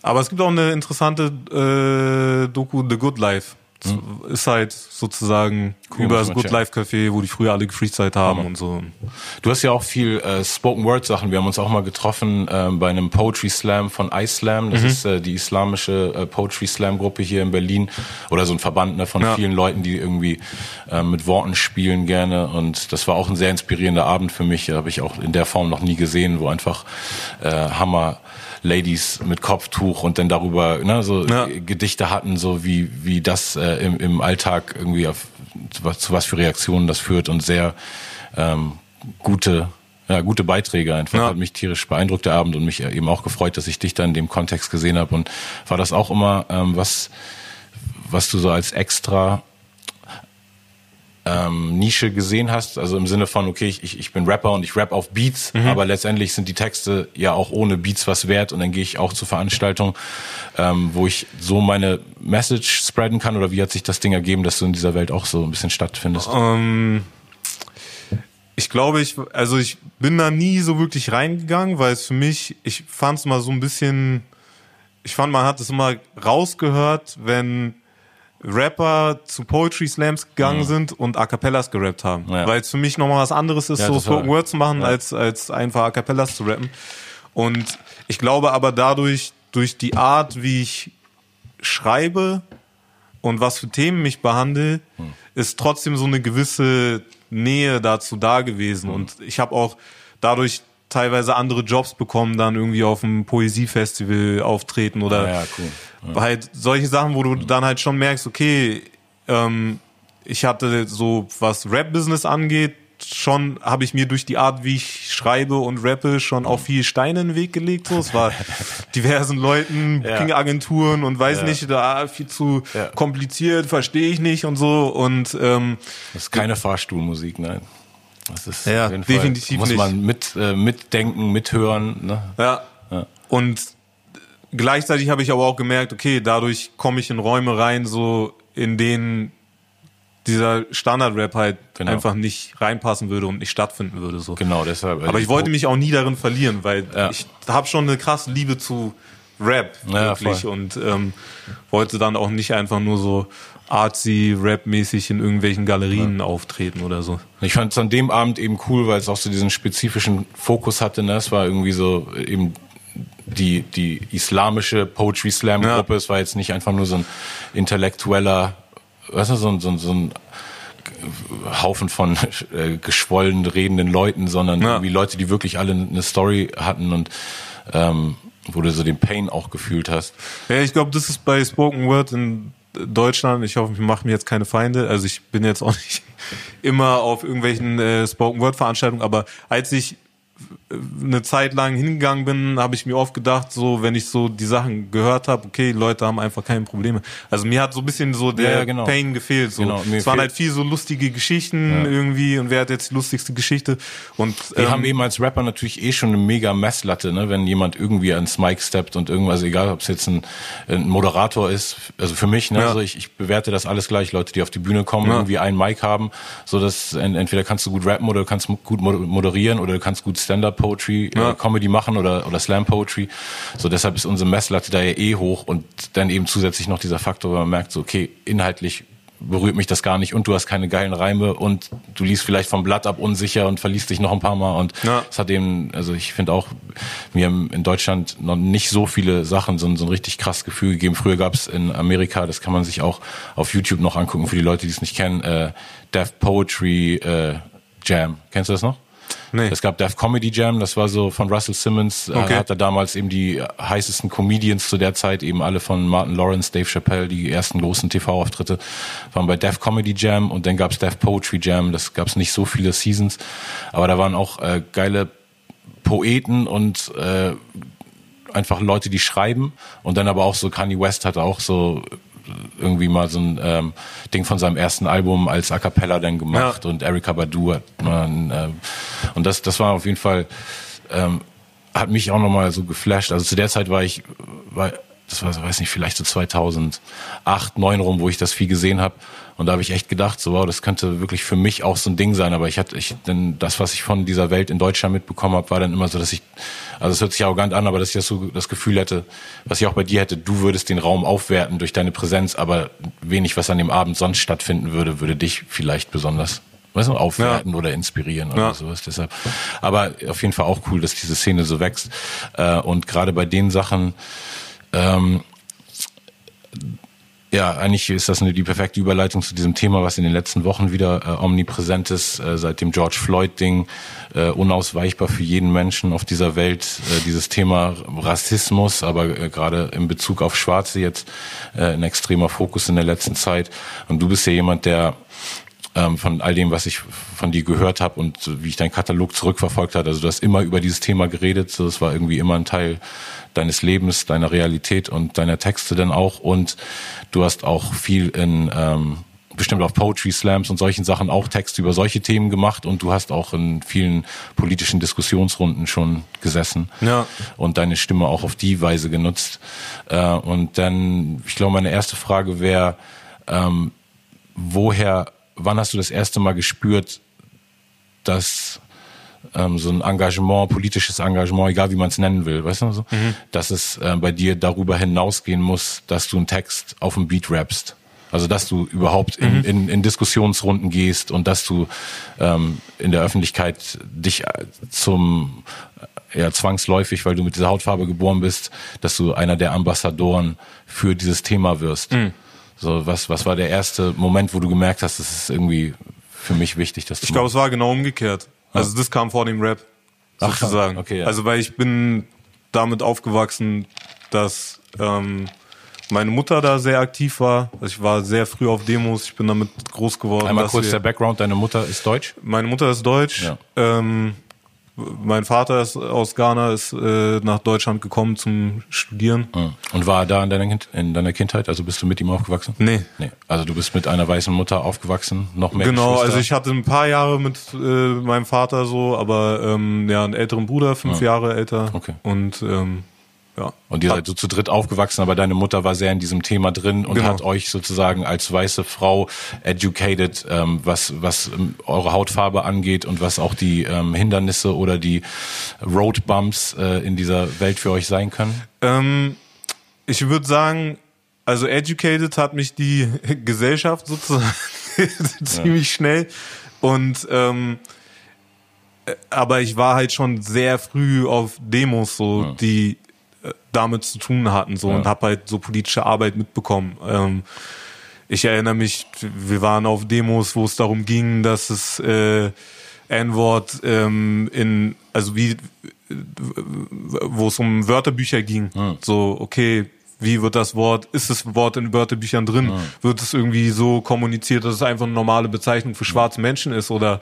Aber es gibt auch eine interessante äh, Doku, The Good Life. Das Ist halt sozusagen Cool, über das Good. Life Café, wo die früher alle gefreestylt haben und so. Du hast ja auch viel äh, Spoken Word Sachen. Wir haben uns auch mal getroffen ähm, bei einem Poetry Slam von iSlam. Mhm. Das ist äh, die islamische äh, Poetry Slam Gruppe hier in Berlin oder so ein Verband ne, von Ja. vielen Leuten, die irgendwie äh, mit Worten spielen gerne. Und das war auch ein sehr inspirierender Abend für mich. Habe ich auch in der Form noch nie gesehen, wo einfach äh, Hammer Ladies mit Kopftuch und dann darüber ne, so Ja. Gedichte hatten, so wie wie das äh, im, im Alltag irgendwie auf zu was, für Reaktionen das führt und sehr ähm, gute ja, gute Beiträge einfach. Ja. Hat mich tierisch beeindruckt der Abend und mich eben auch gefreut, dass ich dich da in dem Kontext gesehen habe. Und war das auch immer ähm, was, was du so als extra ähm, Nische gesehen hast, also im Sinne von, okay, ich, ich bin Rapper und ich rap auf Beats, mhm. aber letztendlich sind die Texte ja auch ohne Beats was wert und dann gehe ich auch zur Veranstaltung, ähm, wo ich so meine Message spreaden kann oder wie hat sich das Ding ergeben, dass du in dieser Welt auch so ein bisschen stattfindest? Um, ähm, ich glaube, ich, also ich bin da nie so wirklich reingegangen, weil es für mich, ich fand es mal so ein bisschen, ich fand, man hat es immer rausgehört, wenn Rapper zu Poetry Slams gegangen mhm. sind und A Cappellas gerappt haben. Ja. Weil es für mich nochmal was anderes ist, ja, so Spoken Word zu machen, ja. als, als einfach A Cappellas zu rappen. Und ich glaube aber dadurch, durch die Art, wie ich schreibe und was für Themen mich behandle, mhm. ist trotzdem so eine gewisse Nähe dazu da gewesen. Mhm. Und ich habe auch dadurch teilweise andere Jobs bekommen, dann irgendwie auf einem Poesiefestival auftreten oder ja, cool. ja. halt solche Sachen, wo du dann halt schon merkst, okay, ähm, ich hatte so, was Rap-Business angeht, schon habe ich mir durch die Art, wie ich schreibe und rappe, schon auch viel Steine in den Weg gelegt. So. Es war diversen Leuten, Booking-Agenturen und weiß ja. nicht, da viel zu ja. kompliziert, verstehe ich nicht und so. Und ähm, das ist keine Fahrstuhlmusik, nein. Das ist ja, definitiv muss man mit äh, mitdenken, mithören. Ne? Ja. ja. Und gleichzeitig habe ich aber auch gemerkt, okay, dadurch komme ich in Räume rein, so in denen dieser Standard-Rap halt genau. einfach nicht reinpassen würde und nicht stattfinden würde. So. Genau, deshalb. Aber ich wollte mich auch nie darin verlieren, weil ja. ich habe schon eine krasse Liebe zu Rap wirklich ja, und ähm, wollte dann auch nicht einfach nur so artsy, rap-mäßig in irgendwelchen Galerien ja. auftreten oder so. Ich fand es an dem Abend eben cool, weil es auch so diesen spezifischen Fokus hatte. Ne? Es war irgendwie so eben die, die islamische Poetry Slam Gruppe. Ja. Es war jetzt nicht einfach nur so ein intellektueller, weißt du, so ein, so ein, so ein Haufen von äh, geschwollen redenden Leuten, sondern ja. irgendwie Leute, die wirklich alle eine Story hatten und ähm, wo du so den Pain auch gefühlt hast. Ja, ich glaube, das ist bei Spoken Word in Deutschland. Ich hoffe, ich mache mir jetzt keine Feinde. Also ich bin jetzt auch nicht immer auf irgendwelchen äh, Spoken Word Veranstaltungen, aber als ich eine Zeit lang hingegangen bin, habe ich mir oft gedacht, so wenn ich so die Sachen gehört habe, okay, Leute haben einfach keine Probleme. Also mir hat so ein bisschen so der ja, genau. Pain gefehlt. So. Genau, es waren halt viel so lustige Geschichten ja. irgendwie und wer hat jetzt die lustigste Geschichte? Und wir ähm, haben eben als Rapper natürlich eh schon eine mega Messlatte, ne? wenn jemand irgendwie ans Mic steppt und irgendwas, egal ob es jetzt ein, ein, Moderator ist, also für mich, ne? Ja. also ich, ich bewerte das alles gleich, Leute, die auf die Bühne kommen, irgendwie ein Mic haben, so dass entweder kannst du gut rappen oder du kannst gut moderieren oder du kannst gut Stand-up Poetry, äh, ja. Comedy machen oder, oder Slam Poetry. So deshalb ist unsere Messlatte da ja eh hoch und dann eben zusätzlich noch dieser Faktor, wo man merkt, so okay, inhaltlich berührt mich das gar nicht und du hast keine geilen Reime und du liest vielleicht vom Blatt ab unsicher und verliest dich noch ein paar Mal und ja. es hat eben, also ich finde auch, mir in Deutschland noch nicht so viele Sachen so, so ein richtig krass Gefühl gegeben. Früher gab es in Amerika, das kann man sich auch auf YouTube noch angucken für die Leute, die es nicht kennen, äh, Deaf Poetry äh, Jam. Kennst du das noch? Nee. Es gab Def Comedy Jam, das war so von Russell Simmons, okay. hat er damals eben die heißesten Comedians zu der Zeit, eben alle von Martin Lawrence, Dave Chappelle, die ersten großen TV-Auftritte waren bei Def Comedy Jam und dann gab's Def Poetry Jam, das gab's nicht so viele Seasons, aber da waren auch äh, geile Poeten und äh, einfach Leute, die schreiben und dann aber auch so Kanye West hat auch so irgendwie mal so ein ähm, Ding von seinem ersten Album als A Cappella dann gemacht ja. und Erika Badu hat man, äh, und das, das war auf jeden Fall, ähm, hat mich auch nochmal so geflasht. Also zu der Zeit war ich, war, das war, weiß nicht, vielleicht so 2008, 2009 rum, wo ich das viel gesehen habe. Und da habe ich echt gedacht, so wow, das könnte wirklich für mich auch so ein Ding sein. Aber ich hatte, ich, denn das, was ich von dieser Welt in Deutschland mitbekommen habe, war dann immer so, dass ich, also es hört sich arrogant an, aber dass ich das so das Gefühl hätte, was ich auch bei dir hätte, du würdest den Raum aufwerten durch deine Präsenz, aber wenig, was an dem Abend sonst stattfinden würde, würde dich vielleicht besonders weißt du, aufwerten ja. oder inspirieren oder ja. sowas. Deshalb. Aber auf jeden Fall auch cool, dass diese Szene so wächst. Äh, und gerade bei den Sachen, ähm, ja, eigentlich ist das eine, die perfekte Überleitung zu diesem Thema, was in den letzten Wochen wieder äh, omnipräsent ist, äh, seit dem George Floyd-Ding, äh, unausweichbar für jeden Menschen auf dieser Welt, äh, dieses Thema Rassismus, aber äh, gerade in Bezug auf Schwarze jetzt äh, ein extremer Fokus in der letzten Zeit. Und du bist ja jemand, der ähm, von all dem, was ich von dir gehört habe und wie ich deinen Katalog zurückverfolgt habe. Also du hast immer über dieses Thema geredet, so das war irgendwie immer ein Teil deines Lebens, deiner Realität und deiner Texte dann auch. Und du hast auch viel in ähm, bestimmt auf Poetry Slams und solchen Sachen auch Texte über solche Themen gemacht und du hast auch in vielen politischen Diskussionsrunden schon gesessen Ja. und deine Stimme auch auf die Weise genutzt. Äh, und dann, ich glaube, meine erste Frage wäre, ähm, woher, wann hast du das erste Mal gespürt, dass ähm, so ein Engagement, politisches Engagement, egal wie man es nennen will, weißt du so, dass es äh, bei dir darüber hinausgehen muss, dass du einen Text auf dem Beat rappst. Also dass du überhaupt in, in, in Diskussionsrunden gehst und dass du ähm, in der Öffentlichkeit dich äh, zum äh, ja, zwangsläufig, weil du mit dieser Hautfarbe geboren bist, dass du einer der Ambassadoren für dieses Thema wirst. So, was, was war der erste Moment, wo du gemerkt hast, das ist irgendwie für mich wichtig, dass du Ich glaube, es war genau umgekehrt. Also das kam vor dem Rap, Ach, sozusagen. okay, ja. Also weil ich bin damit aufgewachsen, dass ähm, meine Mutter da sehr aktiv war. Also ich war sehr früh auf Demos, ich bin damit groß geworden. Einmal kurz der Background, deine Mutter ist deutsch? Meine Mutter ist deutsch. Ja. Ähm, mein Vater ist aus Ghana, ist äh, nach Deutschland gekommen zum Studieren. Und war er da in deiner, kind, in deiner Kindheit? Also bist du mit ihm aufgewachsen? Nee. Nee. Also du bist mit einer weißen Mutter aufgewachsen, noch mehr Genau, also ich hatte ein paar Jahre mit äh, meinem Vater so, aber ähm, ja, einen älteren Bruder, fünf Jahre älter. Okay. Und ähm, ja. Und ihr seid so zu dritt aufgewachsen, aber deine Mutter war sehr in diesem Thema drin und Genau. hat euch sozusagen als weiße Frau educated, ähm, was, was ähm, eure Hautfarbe angeht und was auch die ähm, Hindernisse oder die Roadbumps äh, in dieser Welt für euch sein können. Ähm, ich würde sagen, also educated hat mich die Gesellschaft sozusagen ziemlich schnell. Und ähm, äh, aber ich war halt schon sehr früh auf Demos, so die äh, damit zu tun hatten, so und habe halt so politische Arbeit mitbekommen. Ähm, ich erinnere mich, wir waren auf Demos, wo es darum ging, dass es äh, N-Wort ähm, in, also wie, wo es um Wörterbücher ging. So, okay, wie wird das Wort, ist das Wort in Wörterbüchern drin? Wird es irgendwie so kommuniziert, dass es einfach eine normale Bezeichnung für schwarze Menschen ist? Oder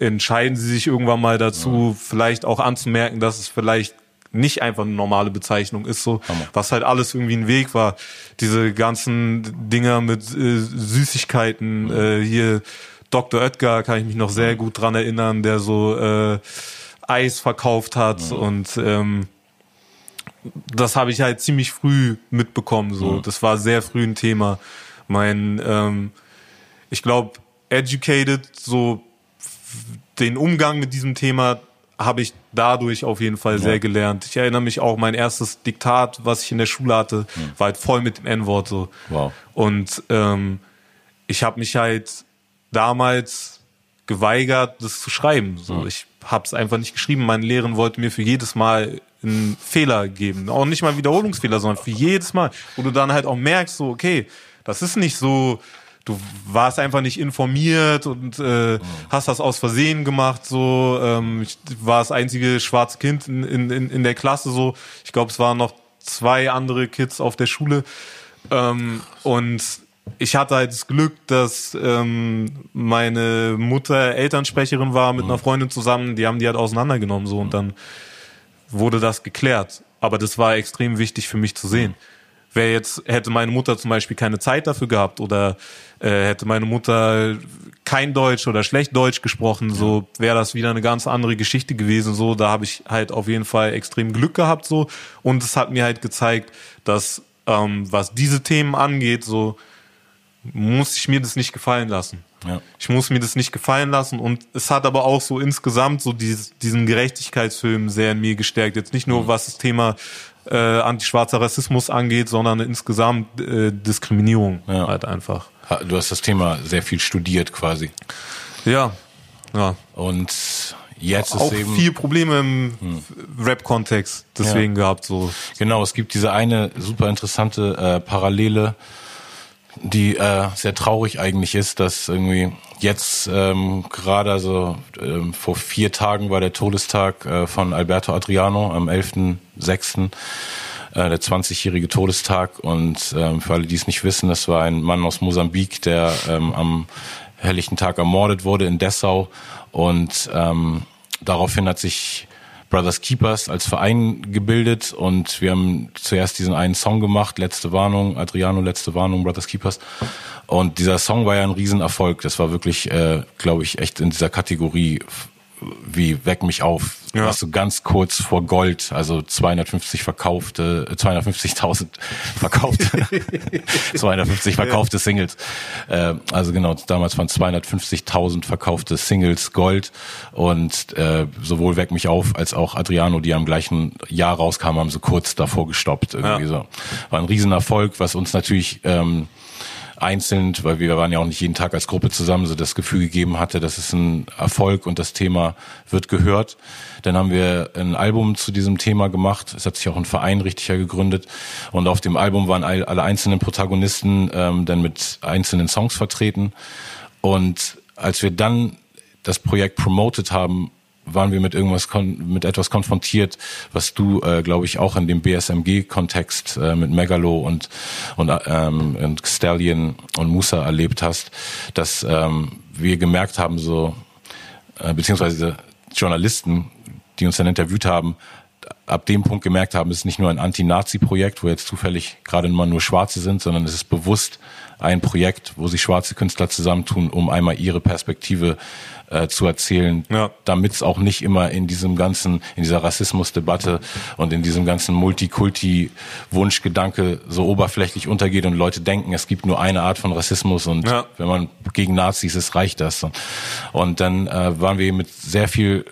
entscheiden sie sich irgendwann mal dazu, vielleicht auch anzumerken, dass es vielleicht nicht einfach eine normale Bezeichnung ist, so, was halt alles irgendwie ein Weg war. Diese ganzen Dinger mit äh, Süßigkeiten, äh, hier Dr. Oetker kann ich mich noch sehr gut dran erinnern, der so äh, Eis verkauft hat und ähm, das habe ich halt ziemlich früh mitbekommen. So, das war sehr früh ein Thema. Mein, ähm, ich glaube, educated, so den Umgang mit diesem Thema habe ich dadurch auf jeden Fall sehr gelernt. Ich erinnere mich auch, mein erstes Diktat, was ich in der Schule hatte, war halt voll mit dem N-Wort so. Wow. Und ähm, ich habe mich halt damals geweigert, das zu schreiben. So, ich habe es einfach nicht geschrieben. Meine Lehrerin wollte mir für jedes Mal einen Fehler geben, auch nicht mal Wiederholungsfehler, sondern für jedes Mal, wo du dann halt auch merkst, so okay, das ist nicht so. Du warst einfach nicht informiert und äh, hast das aus Versehen gemacht. So, ähm, ich war das einzige schwarze Kind in, in, in der Klasse. So, ich glaube, es waren noch zwei andere Kids auf der Schule. Ähm, und ich hatte halt das Glück, dass ähm, meine Mutter Elternsprecherin war mit einer Freundin zusammen, die haben die halt auseinandergenommen so und dann wurde das geklärt. Aber das war extrem wichtig für mich zu sehen. Wäre jetzt, hätte meine Mutter zum Beispiel keine Zeit dafür gehabt oder äh, hätte meine Mutter kein Deutsch oder schlecht Deutsch gesprochen, so wäre das wieder eine ganz andere Geschichte gewesen. So, da habe ich halt auf jeden Fall extrem Glück gehabt so und es hat mir halt gezeigt, dass ähm, was diese Themen angeht, so muss ich mir das nicht gefallen lassen. Ja. Ich muss mir das nicht gefallen lassen und es hat aber auch so insgesamt so dieses, diesen Gerechtigkeitsfilm sehr in mir gestärkt. Jetzt nicht nur Mhm. was das Thema äh, antischwarzer Rassismus angeht, sondern insgesamt äh, Diskriminierung Ja. halt einfach. Du hast das Thema sehr viel studiert quasi. Ja, ja. Und jetzt ist Auch eben. viel Probleme im Rap-Kontext deswegen gehabt so. Genau, es gibt diese eine super interessante äh, Parallele, die äh, sehr traurig eigentlich ist, dass irgendwie jetzt ähm, gerade also ähm, vor vier Tagen war der Todestag äh, von Alberto Adriano am 11.06., äh, der 20-jährige Todestag und ähm, für alle, die es nicht wissen, das war ein Mann aus Mosambik, der ähm, am helllichten Tag ermordet wurde in Dessau und ähm, daraufhin hat sich Brothers Keepers als Verein gebildet und wir haben zuerst diesen einen Song gemacht, Letzte Warnung, Adriano, Letzte Warnung, Brothers Keepers. Und dieser Song war ja ein Riesenerfolg. Das war wirklich, äh, glaube ich, echt in dieser Kategorie wie Weck mich auf, ja. warst du ganz kurz vor Gold, also 250 verkaufte, 250.000 äh, verkaufte, 250 verkaufte Singles. Äh, also genau, damals waren 250.000 verkaufte Singles Gold und äh, sowohl Weck mich auf als auch Adriano, die am gleichen Jahr rauskamen, haben so kurz davor gestoppt. Irgendwie ja. so. War ein Riesenerfolg, was uns natürlich ähm, einzeln, weil wir waren ja auch nicht jeden Tag als Gruppe zusammen, so das Gefühl gegeben hatte, das ist ein Erfolg und das Thema wird gehört. Dann haben wir ein Album zu diesem Thema gemacht. Es hat sich auch ein Verein richtiger gegründet. Und auf dem Album waren alle einzelnen Protagonisten ähm, dann mit einzelnen Songs vertreten. Und als wir dann das Projekt promoted haben, waren wir mit irgendwas mit etwas konfrontiert, was du, äh, glaube ich, auch in dem BSMG-Kontext äh, mit Megalo und und, ähm, und Stallion und Musa erlebt hast, dass ähm, wir gemerkt haben, so äh, beziehungsweise Journalisten, die uns dann interviewt haben, ab dem Punkt gemerkt haben, es ist nicht nur ein Anti-Nazi-Projekt, wo jetzt zufällig gerade mal nur Schwarze sind, sondern es ist bewusst ein Projekt, wo sich schwarze Künstler zusammentun, um einmal ihre Perspektive äh, zu erzählen, ja. damit es auch nicht immer in diesem ganzen, in dieser Rassismusdebatte und in diesem ganzen Multikulti-Wunschgedanke so oberflächlich untergeht und Leute denken, es gibt nur eine Art von Rassismus und ja. wenn man gegen Nazis ist, reicht das. Und dann äh, waren wir mit sehr viel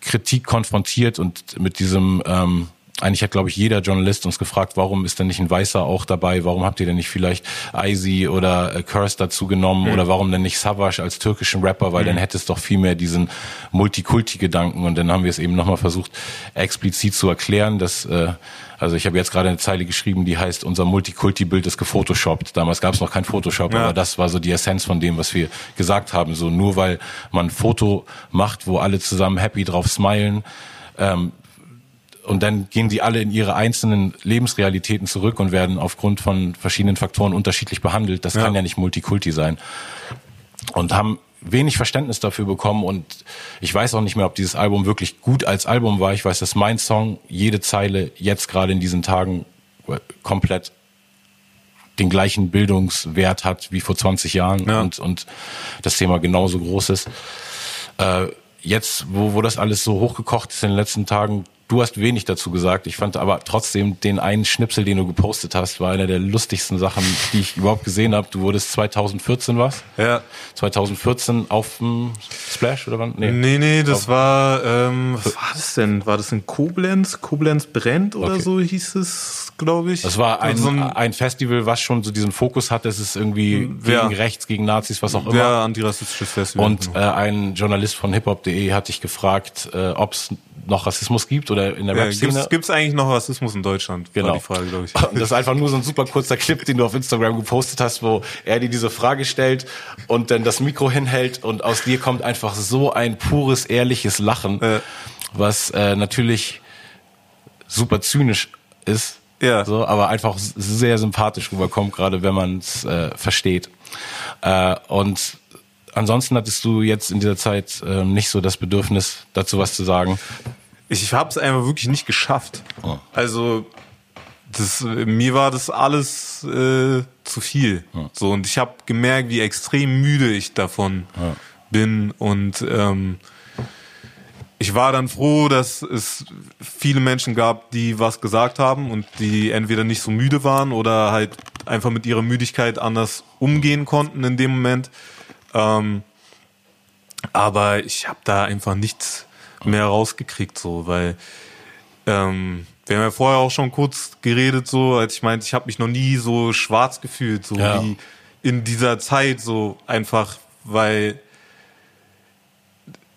Kritik konfrontiert und mit diesem ähm, eigentlich hat, glaube ich, jeder Journalist uns gefragt, warum ist denn nicht ein Weißer auch dabei? Warum habt ihr denn nicht vielleicht Icy oder äh, Curse dazu genommen? Mhm. Oder warum denn nicht Savage als türkischen Rapper? Weil mhm. dann hätte es doch viel mehr diesen Multikulti-Gedanken. Und dann haben wir es eben nochmal versucht, explizit zu erklären, dass, äh, also ich habe jetzt gerade eine Zeile geschrieben, die heißt, unser Multikulti-Bild ist gefotoshoppt. Damals gab es noch kein Photoshop, ja. aber das war so die Essenz von dem, was wir gesagt haben. So nur weil man ein Foto macht, wo alle zusammen happy drauf smilen, ähm, und dann gehen sie alle in ihre einzelnen Lebensrealitäten zurück und werden aufgrund von verschiedenen Faktoren unterschiedlich behandelt. Das ja. kann ja nicht Multikulti sein. Und haben wenig Verständnis dafür bekommen und ich weiß auch nicht mehr, ob dieses Album wirklich gut als Album war. Ich weiß, dass mein Song jede Zeile jetzt gerade in diesen Tagen komplett den gleichen Bildungswert hat wie vor 20 Jahren ja. und, und das Thema genauso groß ist. Äh, jetzt, wo, wo das alles so hochgekocht ist in den letzten Tagen, Du hast wenig dazu gesagt. Ich fand aber trotzdem den einen Schnipsel, den du gepostet hast, war einer der lustigsten Sachen, die ich überhaupt gesehen habe. Du wurdest 2014 was? Ja. 2014 auf dem Splash oder wann? Nee, nee, nee das auf war, ähm, was war das denn? War das in Koblenz? Koblenz brennt oder okay. so hieß es, glaube ich. Das war ein, also ein, ein, Festival, was schon so diesen Fokus hat, es ist irgendwie ja. gegen rechts, gegen Nazis, was auch immer. Ja, antirassistisches Festival. Und genau. äh, ein Journalist von hiphop.de hat dich gefragt, äh, ob es noch Rassismus gibt oder in der ja, Rap-Szene. Gibt es eigentlich noch Rassismus in Deutschland? Genau. Die Frage, glaube ich. Und das ist einfach nur so ein super kurzer Clip, den du auf Instagram gepostet hast, wo er dir diese Frage stellt und dann das Mikro hinhält und aus dir kommt einfach so ein pures, ehrliches Lachen, ja. was äh, natürlich super zynisch ist, ja. so, aber einfach sehr sympathisch rüberkommt, gerade wenn man es äh, versteht. Äh, und ansonsten hattest du jetzt in dieser Zeit äh, nicht so das Bedürfnis, dazu was zu sagen? Ich habe es einfach wirklich nicht geschafft. Oh. Also das, mir war das alles äh, zu viel. Ja. So und ich habe gemerkt, wie extrem müde ich davon ja. bin und ähm, ich war dann froh, dass es viele Menschen gab, die was gesagt haben und die entweder nicht so müde waren oder halt einfach mit ihrer Müdigkeit anders umgehen konnten in dem Moment. Ähm, aber ich habe da einfach nichts mehr rausgekriegt, so, weil ähm, wir haben ja vorher auch schon kurz geredet, so, als ich meinte, ich habe mich noch nie so schwarz gefühlt, so ja. wie in dieser Zeit, so einfach, weil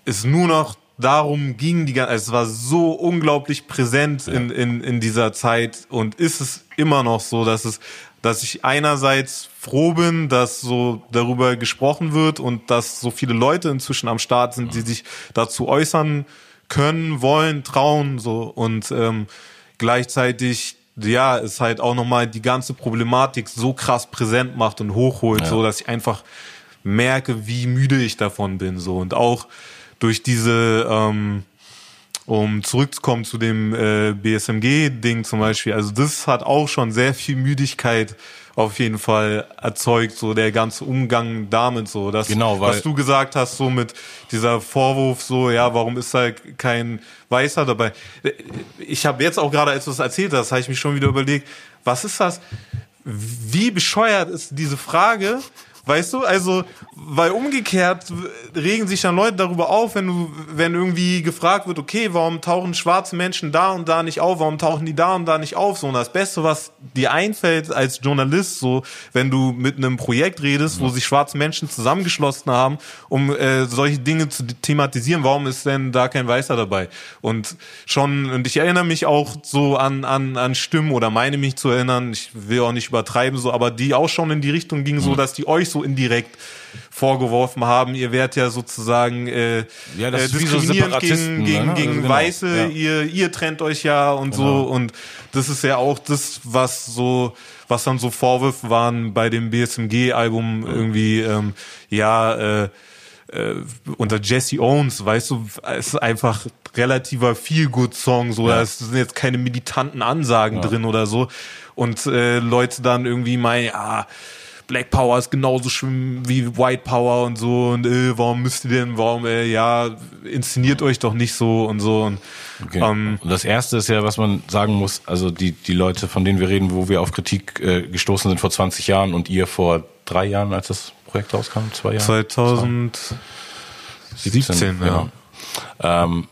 es nur noch darum ging, die ganze, es war so unglaublich präsent ja. in, in, in dieser Zeit und ist es immer noch so, dass es dass ich einerseits froh bin, dass so darüber gesprochen wird und dass so viele Leute inzwischen am Start sind, die sich dazu äußern können, wollen, trauen, so. Und ähm, gleichzeitig ja, es halt auch nochmal die ganze Problematik so krass präsent macht und hochholt, ja. so dass ich einfach merke, wie müde ich davon bin, so. Und auch durch diese ähm, um zurückzukommen zu dem äh, BSMG-Ding zum Beispiel, also das hat auch schon sehr viel Müdigkeit auf jeden Fall erzeugt, so der ganze Umgang damit, so das, genau, was du gesagt hast, so mit dieser Vorwurf, so ja, warum ist da kein Weißer dabei? Ich habe jetzt auch gerade, als du das erzählt hast, habe ich mich schon wieder überlegt, was ist das? Wie bescheuert ist diese Frage? Weißt du, also, weil umgekehrt regen sich dann Leute darüber auf, wenn du, wenn irgendwie gefragt wird, okay, warum tauchen schwarze Menschen da und da nicht auf, warum tauchen die da und da nicht auf, so. Und das Beste, was dir einfällt als Journalist, so, wenn du mit einem Projekt redest, wo sich schwarze Menschen zusammengeschlossen haben, um äh, solche Dinge zu thematisieren, warum ist denn da kein Weißer dabei? Und schon, und ich erinnere mich auch so an, an, an Stimmen oder meine mich zu erinnern, ich will auch nicht übertreiben, so, aber die auch schon in die Richtung gingen, so, dass die euch so so indirekt vorgeworfen haben, ihr werdet ja sozusagen äh, ja, das äh, diskriminierend so gegen, gegen, ne? gegen also genau. Weiße, ja. ihr, ihr trennt euch ja und genau. so und das ist ja auch das, was so was dann so Vorwürfe waren bei dem BSMG-Album irgendwie, ähm, ja, äh, äh, unter Jesse Owens, weißt du, es ist einfach relativer Feel-Good-Song, so, Ja. da sind jetzt keine militanten Ansagen Ja. drin oder so und äh, Leute dann irgendwie meinen, ja, Black Power ist genauso schlimm wie White Power und so und äh, warum müsst ihr denn, warum, äh, ja, inszeniert euch doch nicht so und so und Okay. ähm, und das erste ist ja, was man sagen muss, also die, die Leute, von denen wir reden, wo wir auf Kritik äh, gestoßen sind vor 20 Jahren und ihr vor drei Jahren, als das Projekt rauskam, zwei Jahre? 2017, ja. ja. Ähm,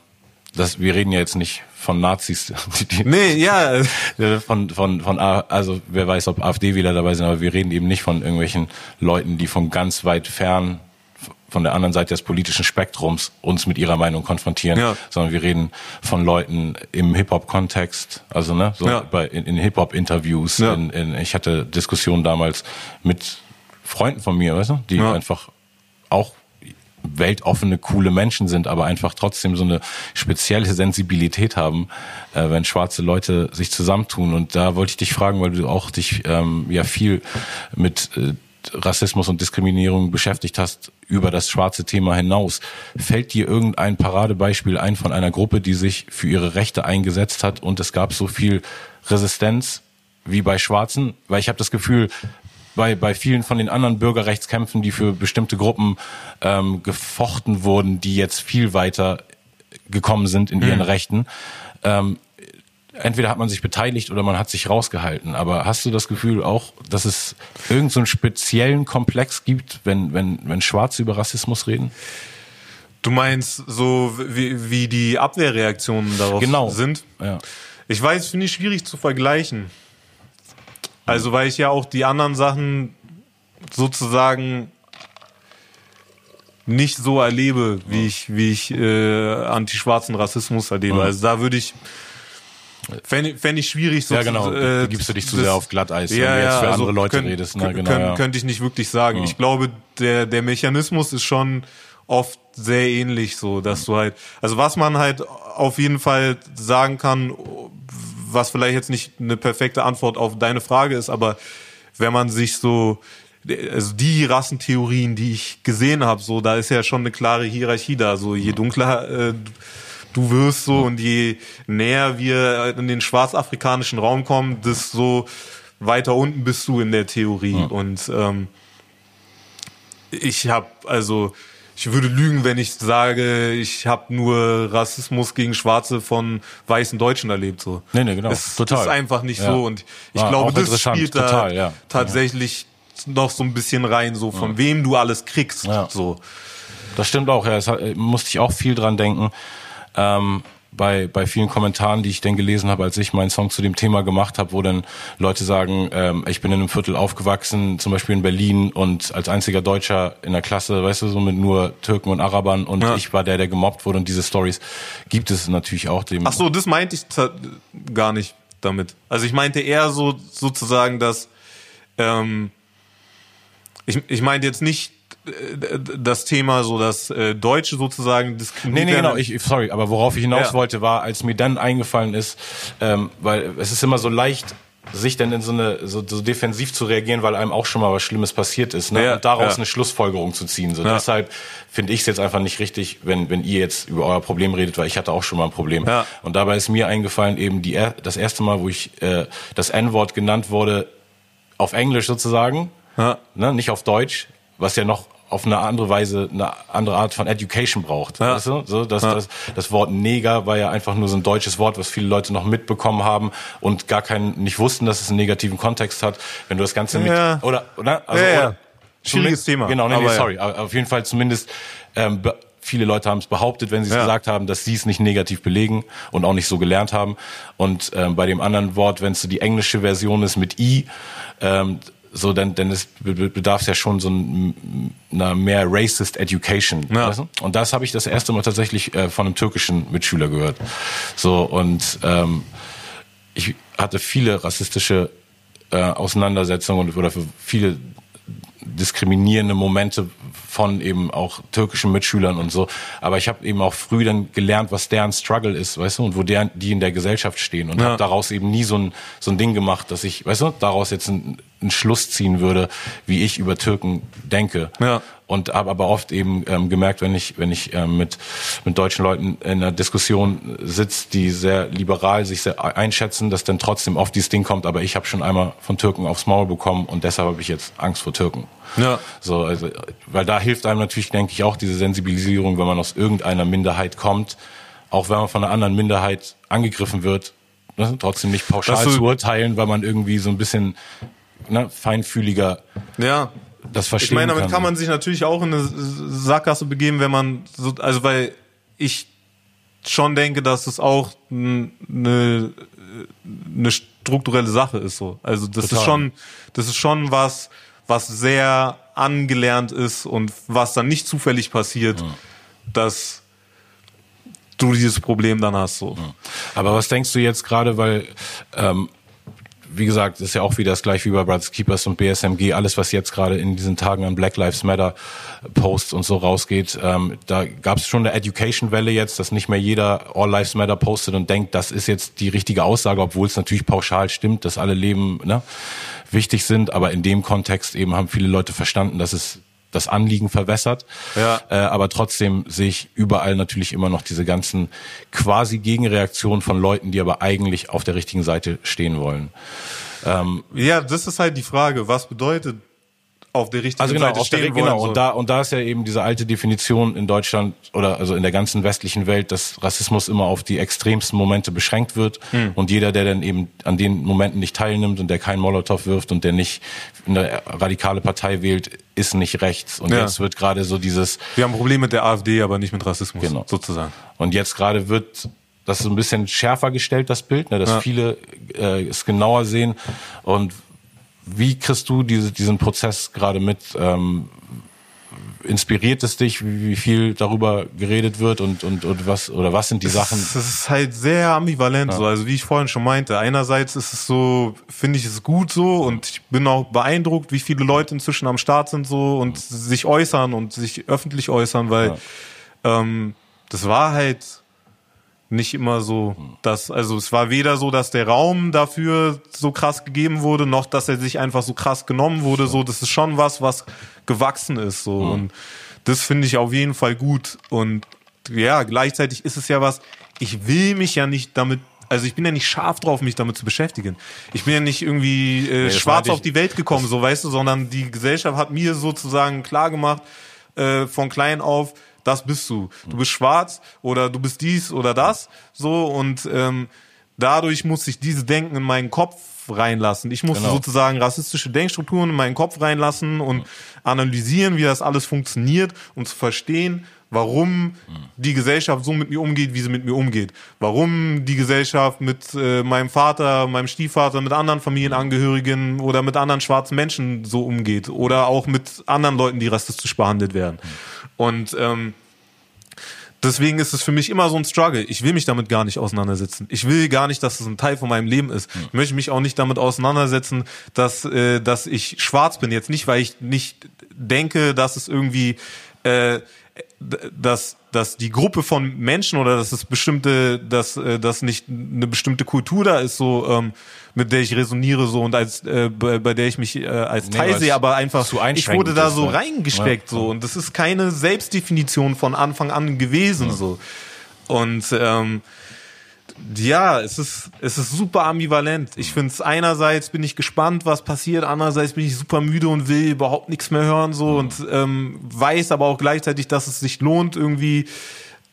das, wir reden ja jetzt nicht von Nazis, die, die, Nee, ja, von, von, von, also wer weiß, ob AfD-Wähler dabei sind, aber wir reden eben nicht von irgendwelchen Leuten, die von ganz weit fern, von der anderen Seite des politischen Spektrums uns mit ihrer Meinung konfrontieren, Ja. sondern wir reden von Leuten im Hip-Hop-Kontext, also ne, so Ja. bei, in, in Hip-Hop-Interviews. Ja. In, in, ich hatte Diskussionen damals mit Freunden von mir, weißt du, die einfach auch weltoffene, coole Menschen sind, aber einfach trotzdem so eine spezielle Sensibilität haben, äh, wenn schwarze Leute sich zusammentun. Und da wollte ich dich fragen, weil du auch dich ähm, ja viel mit äh, Rassismus und Diskriminierung beschäftigt hast über das schwarze Thema hinaus. Fällt dir irgendein Paradebeispiel ein von einer Gruppe, die sich für ihre Rechte eingesetzt hat und es gab so viel Resistenz wie bei Schwarzen? Weil ich habe das Gefühl, bei, bei vielen von den anderen Bürgerrechtskämpfen, die für bestimmte Gruppen ähm, gefochten wurden, die jetzt viel weiter gekommen sind in ihren Rechten, ähm, entweder hat man sich beteiligt oder man hat sich rausgehalten. Aber hast du das Gefühl auch, dass es irgendeinen so speziellen Komplex gibt, wenn, wenn, wenn Schwarze über Rassismus reden? du meinst so, wie, wie die Abwehrreaktionen darauf Genau. sind? Ja. Ich weiß, finde ich schwierig zu vergleichen. Also, weil ich ja auch die anderen Sachen sozusagen nicht so erlebe, wie ich, wie ich äh, antischwarzen Rassismus erlebe. Mhm. Also da würde ich fände ich- fände ich schwierig. So Ja, genau. zu- Da gibst du dich zu das- sehr auf Glatteis, wenn du jetzt für andere Leute redest, ne? könnt- Genau, könnt- ja. Könnte ich nicht wirklich sagen. Ich glaube, der, der Mechanismus ist schon oft sehr ähnlich so, dass du halt, also was man halt auf jeden Fall sagen kann, was vielleicht jetzt nicht eine perfekte Antwort auf deine Frage ist, aber wenn man sich so also die Rassentheorien, die ich gesehen habe, so da ist ja schon eine klare Hierarchie da. So je dunkler äh, du wirst so und je näher wir in den schwarzafrikanischen Raum kommen, desto weiter unten bist du in der Theorie. Und ähm, ich habe also ich würde lügen, wenn ich sage, ich habe nur Rassismus gegen Schwarze von weißen Deutschen erlebt. So. Nee, nee, genau. Es Total. ist einfach nicht Ja. so. Und ich War glaube, das spielt da Total, ja. tatsächlich noch so ein bisschen rein, so von wem du alles kriegst. Ja. So. Das stimmt auch, ja. Es hat, musste ich auch viel dran denken. Ähm, bei, bei vielen Kommentaren, die ich dann gelesen habe, als ich meinen Song zu dem Thema gemacht habe, wo dann Leute sagen, ähm, ich bin in einem Viertel aufgewachsen, zum Beispiel in Berlin und als einziger Deutscher in der Klasse, weißt du, so mit nur Türken und Arabern und Ja. ich war der, der gemobbt wurde und diese Stories gibt es natürlich auch. Dem Ach so, das meinte ich gar nicht damit. Also ich meinte eher so sozusagen, dass ähm, ich, ich meinte jetzt nicht das Thema so, dass äh, Deutsche sozusagen Nee, diskriminiert nee, genau, werden. ich, sorry, aber worauf ich hinaus Ja. wollte, war, als mir dann eingefallen ist, ähm, weil es ist immer so leicht, sich denn in so eine so, so defensiv zu reagieren, weil einem auch schon mal was Schlimmes passiert ist, ne? Ja, und daraus ja. eine Schlussfolgerung zu ziehen. So Ja. deshalb finde ich es jetzt einfach nicht richtig, wenn wenn ihr jetzt über euer Problem redet, weil ich hatte auch schon mal ein Problem. Ja. Und dabei ist mir eingefallen eben die das erste Mal, wo ich äh, das N-Wort genannt wurde auf Englisch sozusagen, ne? nicht auf Deutsch, was ja noch auf eine andere Weise eine andere Art von Education braucht. Ja. Weißt du? so, das, Ja. das, das Wort Neger war ja einfach nur so ein deutsches Wort, was viele Leute noch mitbekommen haben und gar keinen nicht wussten, dass es einen negativen Kontext hat. Wenn du das Ganze mit Ja. oder oder also Ja, ja. oder, Schwieriges Thema. Genau, nee, nee, sorry, auf jeden Fall zumindest ähm, viele Leute haben es behauptet, wenn sie es Ja. gesagt gesagt haben, dass sie es nicht negativ belegen und auch nicht so gelernt haben. Und ähm, bei dem anderen Wort, wenn es so die englische Version ist mit i, ähm, so dann, dann ist, be- be- bedarf es ja schon so ein, einer mehr racist education. Ja. Weißt du? Und das habe ich das erste Mal tatsächlich äh, von einem türkischen Mitschüler gehört. So und ähm, ich hatte viele rassistische äh, Auseinandersetzungen und- oder für viele diskriminierende Momente von eben auch türkischen Mitschülern und so. Aber ich habe eben auch früh dann gelernt, was deren Struggle ist, weißt du, und wo deren, die in der Gesellschaft stehen. Und Ja. habe daraus eben nie so ein, so ein Ding gemacht, dass ich, weißt du, daraus jetzt einen, einen Schluss ziehen würde, wie ich über Türken denke. Ja. Und habe aber oft eben ähm, gemerkt, wenn ich, wenn ich ähm, mit, mit deutschen Leuten in einer Diskussion sitze, die sehr liberal sich sehr einschätzen, dass dann trotzdem oft dieses Ding kommt, aber ich habe schon einmal von Türken aufs Maul bekommen und deshalb habe ich jetzt Angst vor Türken. Ja. So, also, weil da hilft einem natürlich, denke ich, auch diese Sensibilisierung, wenn man aus irgendeiner Minderheit kommt, auch wenn man von einer anderen Minderheit angegriffen wird, ne, trotzdem nicht pauschal zu urteilen, weil man irgendwie so ein bisschen ne, feinfühliger Ja. Das Ich verstehen meine, damit kann. kann man sich natürlich auch in eine Sackgasse begeben, wenn man so, also weil ich schon denke, dass es auch eine eine strukturelle Sache ist so. Also das Total. ist schon das ist schon was was sehr angelernt ist und was dann nicht zufällig passiert, dass du dieses Problem dann hast so. Aber was denkst du jetzt gerade, weil, ähm, wie gesagt, ist ja auch wieder das gleiche wie bei Brothers Keepers und BSMG, alles, was jetzt gerade in diesen Tagen an Black Lives Matter Posts und so rausgeht, ähm, da gab es schon eine Education-Welle jetzt, dass nicht mehr jeder All Lives Matter postet und denkt, das ist jetzt die richtige Aussage, obwohl es natürlich pauschal stimmt, dass alle Leben ne, wichtig sind, aber in dem Kontext eben haben viele Leute verstanden, dass es das Anliegen verwässert. Ja. Äh, aber trotzdem sehe ich überall natürlich immer noch diese ganzen quasi Gegenreaktionen von Leuten, die aber eigentlich auf der richtigen Seite stehen wollen. Ja, das ist halt die Frage, was bedeutet auf der richtigen Also genau, Seite auf der, stehen genau. wollen. so. Und da und da ist ja eben diese alte Definition in Deutschland oder also in der ganzen westlichen Welt, dass Rassismus immer auf die extremsten Momente beschränkt wird Hm. und jeder, der dann eben an den Momenten nicht teilnimmt und der keinen Molotow wirft und der nicht eine radikale Partei wählt, ist nicht rechts. Und Ja. jetzt wird gerade so dieses Wir haben ein Problem mit der AfD, aber nicht mit Rassismus, Genau. sozusagen. Und jetzt gerade wird das so ein bisschen schärfer gestellt, das Bild, ne, dass Ja. viele äh, es genauer sehen. Und wie kriegst du diese, diesen Prozess gerade mit? Ähm, inspiriert es dich, wie, viel darüber geredet wird und, und, und was oder was sind die Sachen? Das ist halt sehr ambivalent so. Also wie ich vorhin schon meinte, einerseits ist es so, finde ich es gut so und ich bin auch beeindruckt, wie viele Leute inzwischen am Start sind so und sich äußern und sich öffentlich äußern, weil ähm, das war halt nicht immer so, dass, also es war weder so, dass der Raum dafür so krass gegeben wurde, noch dass er sich einfach so krass genommen wurde, so, das ist schon was, was gewachsen ist, so, und das finde ich auf jeden Fall gut. Und ja, gleichzeitig ist es ja was, ich will mich ja nicht damit also ich bin ja nicht scharf drauf, mich damit zu beschäftigen. Ich bin ja nicht irgendwie äh, das schwarz auf die Welt gekommen, so weißt du, sondern die Gesellschaft hat mir sozusagen klar gemacht, äh, von klein auf, das bist du. Du bist schwarz oder du bist dies oder das, so und ähm, dadurch muss ich diese Denken in meinen Kopf reinlassen. Ich musste Genau. sozusagen rassistische Denkstrukturen in meinen Kopf reinlassen und analysieren, wie das alles funktioniert, um zu verstehen, warum die Gesellschaft so mit mir umgeht, wie sie mit mir umgeht. Warum die Gesellschaft mit äh, meinem Vater, meinem Stiefvater, mit anderen Familienangehörigen oder mit anderen schwarzen Menschen so umgeht. Oder auch mit anderen Leuten, die rassistisch behandelt werden. Und ähm, Deswegen ist es für mich immer so ein Struggle. Ich will mich damit gar nicht auseinandersetzen. Ich will gar nicht, dass es ein Teil von meinem Leben ist. Ich möchte mich auch nicht damit auseinandersetzen, dass, äh, dass ich schwarz bin. Jetzt nicht, weil ich nicht denke, dass es irgendwie, äh, dass, dass die Gruppe von Menschen oder dass es bestimmte, dass, äh, dass nicht eine bestimmte Kultur da ist, so ähm, mit der ich resoniere so und als äh, bei, bei der ich mich äh, als Teil nee, sehe, aber einfach ich wurde da so ist, reingesteckt ja. so und das ist keine Selbstdefinition von Anfang an gewesen ja. so und ähm, ja, es ist, es ist super ambivalent. Ich finde es einerseits bin ich gespannt, was passiert, andererseits bin ich super müde und will überhaupt nichts mehr hören so mhm. und ähm, weiß aber auch gleichzeitig, dass es sich lohnt, irgendwie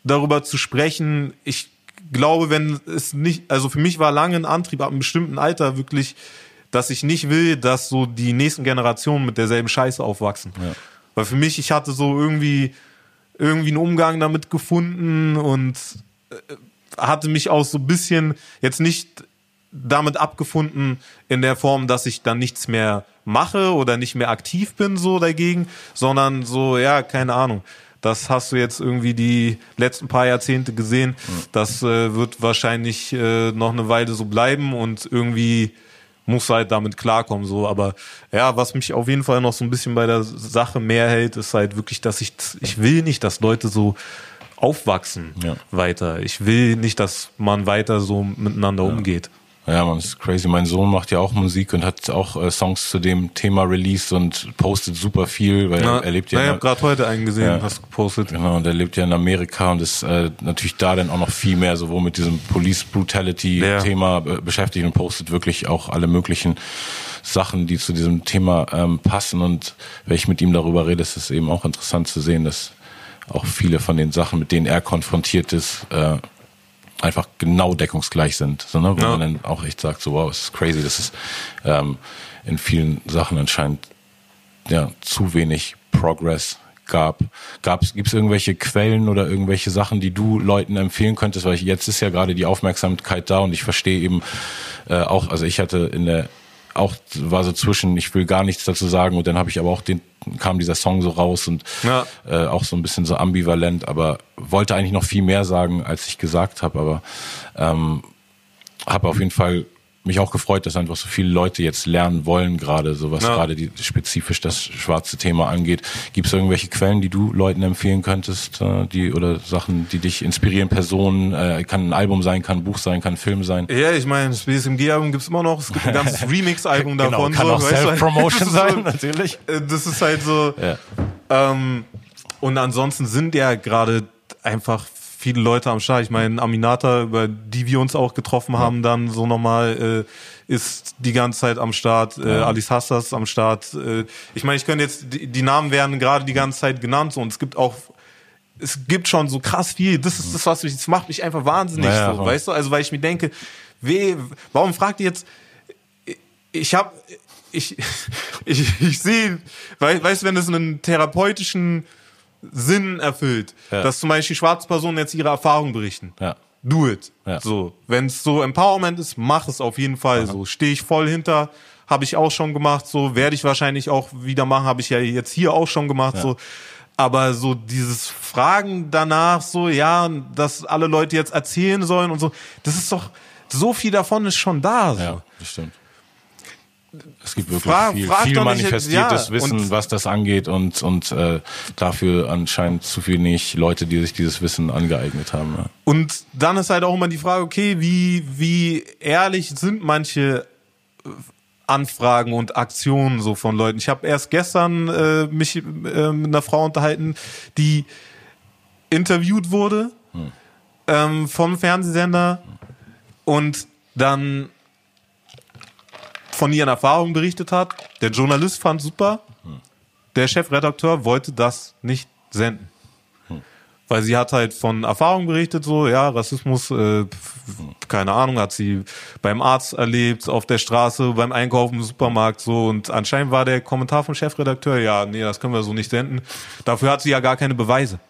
darüber zu sprechen. Ich glaube, wenn es nicht, also für mich war lange ein Antrieb ab einem bestimmten Alter wirklich, dass ich nicht will, dass so die nächsten Generationen mit derselben Scheiße aufwachsen. Ja. Weil für mich, ich hatte so irgendwie, irgendwie einen Umgang damit gefunden und äh, hatte mich auch so ein bisschen jetzt nicht damit abgefunden in der Form, dass ich dann nichts mehr mache oder nicht mehr aktiv bin so dagegen, sondern so, ja, keine Ahnung. Das hast du jetzt irgendwie die letzten paar Jahrzehnte gesehen. Das äh, wird wahrscheinlich äh, noch eine Weile so bleiben und irgendwie muss halt damit klarkommen so. Aber ja, was mich auf jeden Fall noch so ein bisschen bei der Sache mehr hält, ist halt wirklich, dass ich ich will nicht, dass Leute so aufwachsen ja. weiter. Ich will nicht, dass man weiter so miteinander ja. umgeht. Ja, man ist crazy. Mein Sohn macht ja auch Musik und hat auch äh, Songs zu dem Thema released und postet super viel, weil Na, er lebt ja. Na, ich habe gerade heute einen gesehen, ja, hast gepostet. Genau, und er lebt ja in Amerika und ist äh, natürlich da dann auch noch viel mehr sowohl mit diesem Police Brutality Thema äh, beschäftigt und postet wirklich auch alle möglichen Sachen, die zu diesem Thema ähm, passen. Und wenn ich mit ihm darüber rede, ist es eben auch interessant zu sehen, dass auch viele von den Sachen, mit denen er konfrontiert ist, äh, einfach genau deckungsgleich sind. So, ne? Wo ja. man dann auch echt sagt, so wow, es ist crazy, das ist ähm, in vielen Sachen anscheinend ja, zu wenig Progress gab. Gab's, gibt's irgendwelche Quellen oder irgendwelche Sachen, die du Leuten empfehlen könntest? Weil ich, jetzt ist ja gerade die Aufmerksamkeit da und ich verstehe eben äh, auch, also ich hatte in der auch war so zwischen, ich will gar nichts dazu sagen und dann habe ich aber auch den, kam dieser Song so raus und ja. äh, auch so ein bisschen so ambivalent, aber wollte eigentlich noch viel mehr sagen, als ich gesagt habe, aber ähm, habe auf jeden Fall mich auch gefreut, dass einfach so viele Leute jetzt lernen wollen, gerade so was ja. gerade die, spezifisch das schwarze Thema angeht. Gibt es irgendwelche Quellen, die du Leuten empfehlen könntest, äh, die oder Sachen, die dich inspirieren, Personen, äh, kann ein Album sein, kann ein Buch sein, kann ein Film sein? Ja, ich meine, das BSMG-Album gibt's immer noch, es gibt ein ganzes Remix-Album genau, davon. Kann so, auch Self-Promotion sein, natürlich. Äh, das ist halt so. Ja. Ähm, und ansonsten sind ja gerade einfach viele Leute am Start. Ich meine, Aminata, über die wir uns auch getroffen haben, dann so nochmal, äh, ist die ganze Zeit am Start. Äh, ja. Alice Hassas am Start. Äh, ich meine, ich könnte jetzt, die, die Namen werden gerade die ganze Zeit genannt so, und es gibt auch es gibt schon so krass viel. Das ist das, was mich, das macht mich einfach wahnsinnig naja, so, weißt du? Also, weil ich mir denke, weh, warum fragt ihr jetzt, ich habe ich, ich, ich sehe, weißt du, wenn es einen therapeutischen Sinn erfüllt, ja. dass zum Beispiel schwarze Personen jetzt ihre Erfahrungen berichten. Ja. Do it. Ja. So, wenn es so Empowerment ist, mach es auf jeden Fall. Aha. So stehe ich voll hinter, habe ich auch schon gemacht. So werde ich wahrscheinlich auch wieder machen, habe ich ja jetzt hier auch schon gemacht. So, aber so dieses Fragen danach, so ja, dass alle Leute jetzt erzählen sollen und so, das ist doch so viel davon ist schon da. So. Ja, das stimmt. Es gibt wirklich frag, viel, frag viel manifestiertes ja, Wissen, was das angeht und, und äh, dafür anscheinend zu wenig Leute, die sich dieses Wissen angeeignet haben. Ja. Und dann ist halt auch immer die Frage, okay, wie, wie ehrlich sind manche äh, Anfragen und Aktionen so von Leuten. Ich habe erst gestern äh, mich äh, mit einer Frau unterhalten, die interviewt wurde hm. ähm, vom Fernsehsender und dann von ihren Erfahrungen berichtet hat. Der Journalist fand super. Der Chefredakteur wollte das nicht senden. Weil sie hat halt von Erfahrungen berichtet, so, ja, Rassismus, äh, keine Ahnung, hat sie beim Arzt erlebt, auf der Straße, beim Einkaufen im Supermarkt, so. Und anscheinend war der Kommentar vom Chefredakteur, ja, nee, das können wir so nicht senden. Dafür hat sie ja gar keine Beweise.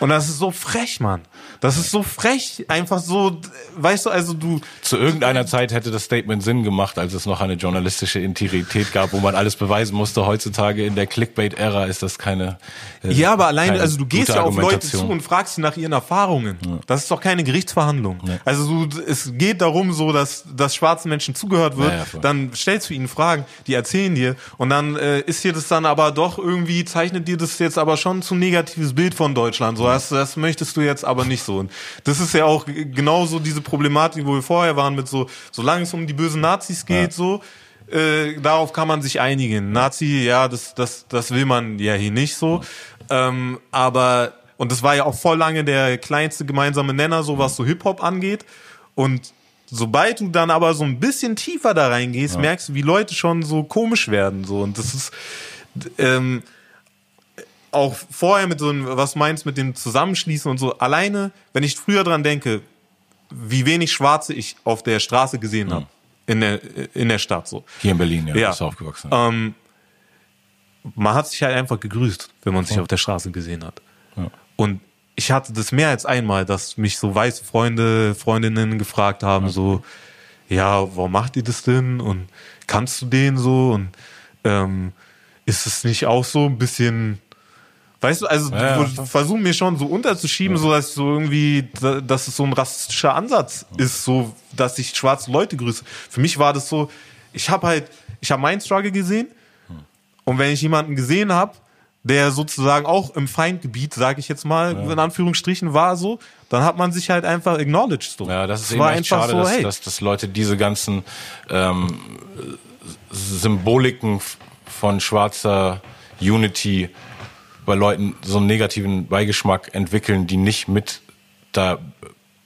Und das ist so frech, Mann. Das ist so frech, einfach so, weißt du, also du. Zu irgendeiner Zeit hätte das Statement Sinn gemacht, als es noch eine journalistische Integrität gab, wo man alles beweisen musste. Heutzutage in der Clickbait-Ära ist das keine. Äh, ja, aber allein, also du gehst ja auf Leute zu und fragst sie nach ihren Erfahrungen. Ja. Das ist doch keine Gerichtsverhandlung. Nee. Also du, es geht darum, so, dass, dass schwarzen Menschen zugehört wird. Ja, ja, dann stellst du ihnen Fragen, die erzählen dir und dann äh, ist dir das dann aber doch irgendwie zeichnet dir das jetzt aber schon zu negatives Bild von Deutschland. So, das, das möchtest du jetzt aber nicht so. Und das ist ja auch genauso diese Problematik, wo wir vorher waren mit so, solange es um die bösen Nazis geht, ja. so, äh, darauf kann man sich einigen. Nazi, ja, das, das, das will man ja hier nicht so. Ähm, aber, und das war ja auch voll lange der kleinste gemeinsame Nenner, so was so Hip-Hop angeht. Und sobald du dann aber so ein bisschen tiefer da reingehst, ja. merkst du, wie Leute schon so komisch werden. So. Und das ist, ähm, auch vorher mit so einem, was meinst mit dem Zusammenschließen und so, alleine, wenn ich früher dran denke, wie wenig Schwarze ich auf der Straße gesehen habe, mhm. in der, in der Stadt so. Hier in Berlin, ja, ja. ist aufgewachsen. Ähm, man hat sich halt einfach gegrüßt, wenn man sich auf der Straße gesehen hat. Ja. Und ich hatte das mehr als einmal, dass mich so weiße Freunde, Freundinnen gefragt haben, okay. so, ja, warum macht ihr das denn? Und kannst du den so? Und ähm, ist es nicht auch so ein bisschen Weißt du, also ja, versuchen mir schon so unterzuschieben, ja. so dass so irgendwie, dass es so ein rassistischer Ansatz ist, so dass ich schwarze Leute grüße. Für mich war das so, ich habe halt, ich habe meinen Struggle gesehen und wenn ich jemanden gesehen habe, der sozusagen auch im Feindgebiet, sage ich jetzt mal, ja. in Anführungsstrichen war so, dann hat man sich halt einfach acknowledged. So. Ja, das ist das eben echt schade, so, dass, hey. dass, dass Leute diese ganzen ähm, Symboliken von schwarzer Unity bei Leuten so einen negativen Beigeschmack entwickeln, die nicht mit da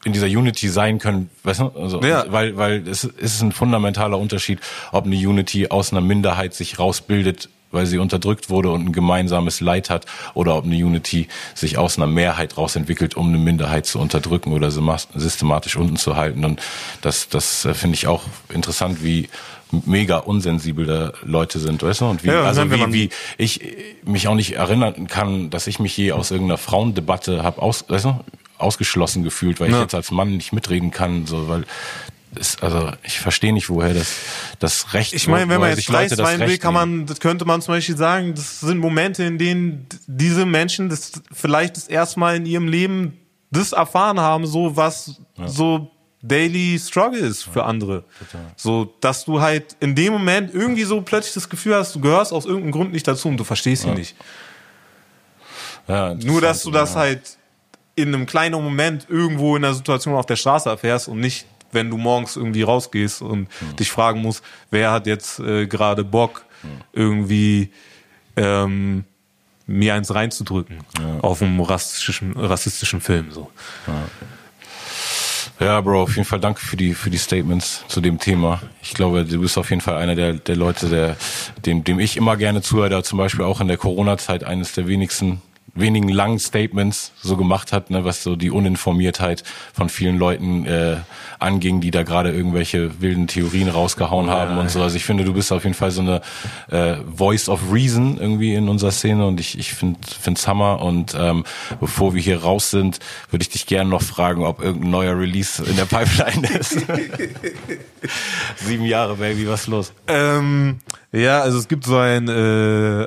in dieser Unity sein können, weißt du? Also, ja. weil weil es, ist ein fundamentaler Unterschied, ob eine Unity aus einer Minderheit sich rausbildet, weil sie unterdrückt wurde und ein gemeinsames Leid hat, oder ob eine Unity sich aus einer Mehrheit rausentwickelt, um eine Minderheit zu unterdrücken oder systematisch unten zu halten. Und das das äh, finde ich auch interessant, wie mega unsensible Leute sind, weißt du? Und wie, ja, also wie, wie ich mich auch nicht erinnern kann, dass ich mich je aus irgendeiner Frauendebatte habe aus, weißt du, ausgeschlossen gefühlt, weil ja. ich jetzt als Mann nicht mitreden kann, so, weil ist, also ich verstehe nicht, woher das das Recht. Ich meine, wenn man jetzt Preis meinen will, kann man, das könnte man zum Beispiel sagen, das sind Momente, in denen diese Menschen das vielleicht das erste Mal in ihrem Leben das erfahren haben, so was ja. so Daily Struggle ist für andere. Total. So, dass du halt in dem Moment irgendwie so plötzlich das Gefühl hast, du gehörst aus irgendeinem Grund nicht dazu und du verstehst ihn ja. nicht. Ja, Nur, dass du das ja. halt in einem kleinen Moment irgendwo in der Situation auf der Straße erfährst und nicht, wenn du morgens irgendwie rausgehst und hm. dich fragen musst, wer hat jetzt äh, gerade Bock, hm. irgendwie ähm, mir eins reinzudrücken ja. auf einem rassistischen, rassistischen Film. So. Ja. Ja, Bro, auf jeden Fall danke für die, für die Statements zu dem Thema. Ich glaube, du bist auf jeden Fall einer der, der Leute, der, dem, dem ich immer gerne zuhöre, der zum Beispiel auch in der Corona-Zeit eines der wenigsten wenigen langen Statements so gemacht hat, ne, was so die Uninformiertheit von vielen Leuten äh, anging, die da gerade irgendwelche wilden Theorien rausgehauen haben ja, und so. Also ich finde, du bist auf jeden Fall so eine äh, Voice of Reason irgendwie in unserer Szene und ich, ich finde es Hammer. Und ähm, bevor wir hier raus sind, würde ich dich gerne noch fragen, ob irgendein neuer Release in der Pipeline ist. Sieben Jahre, Baby, was ist los? Ähm, ja, also es gibt so ein äh,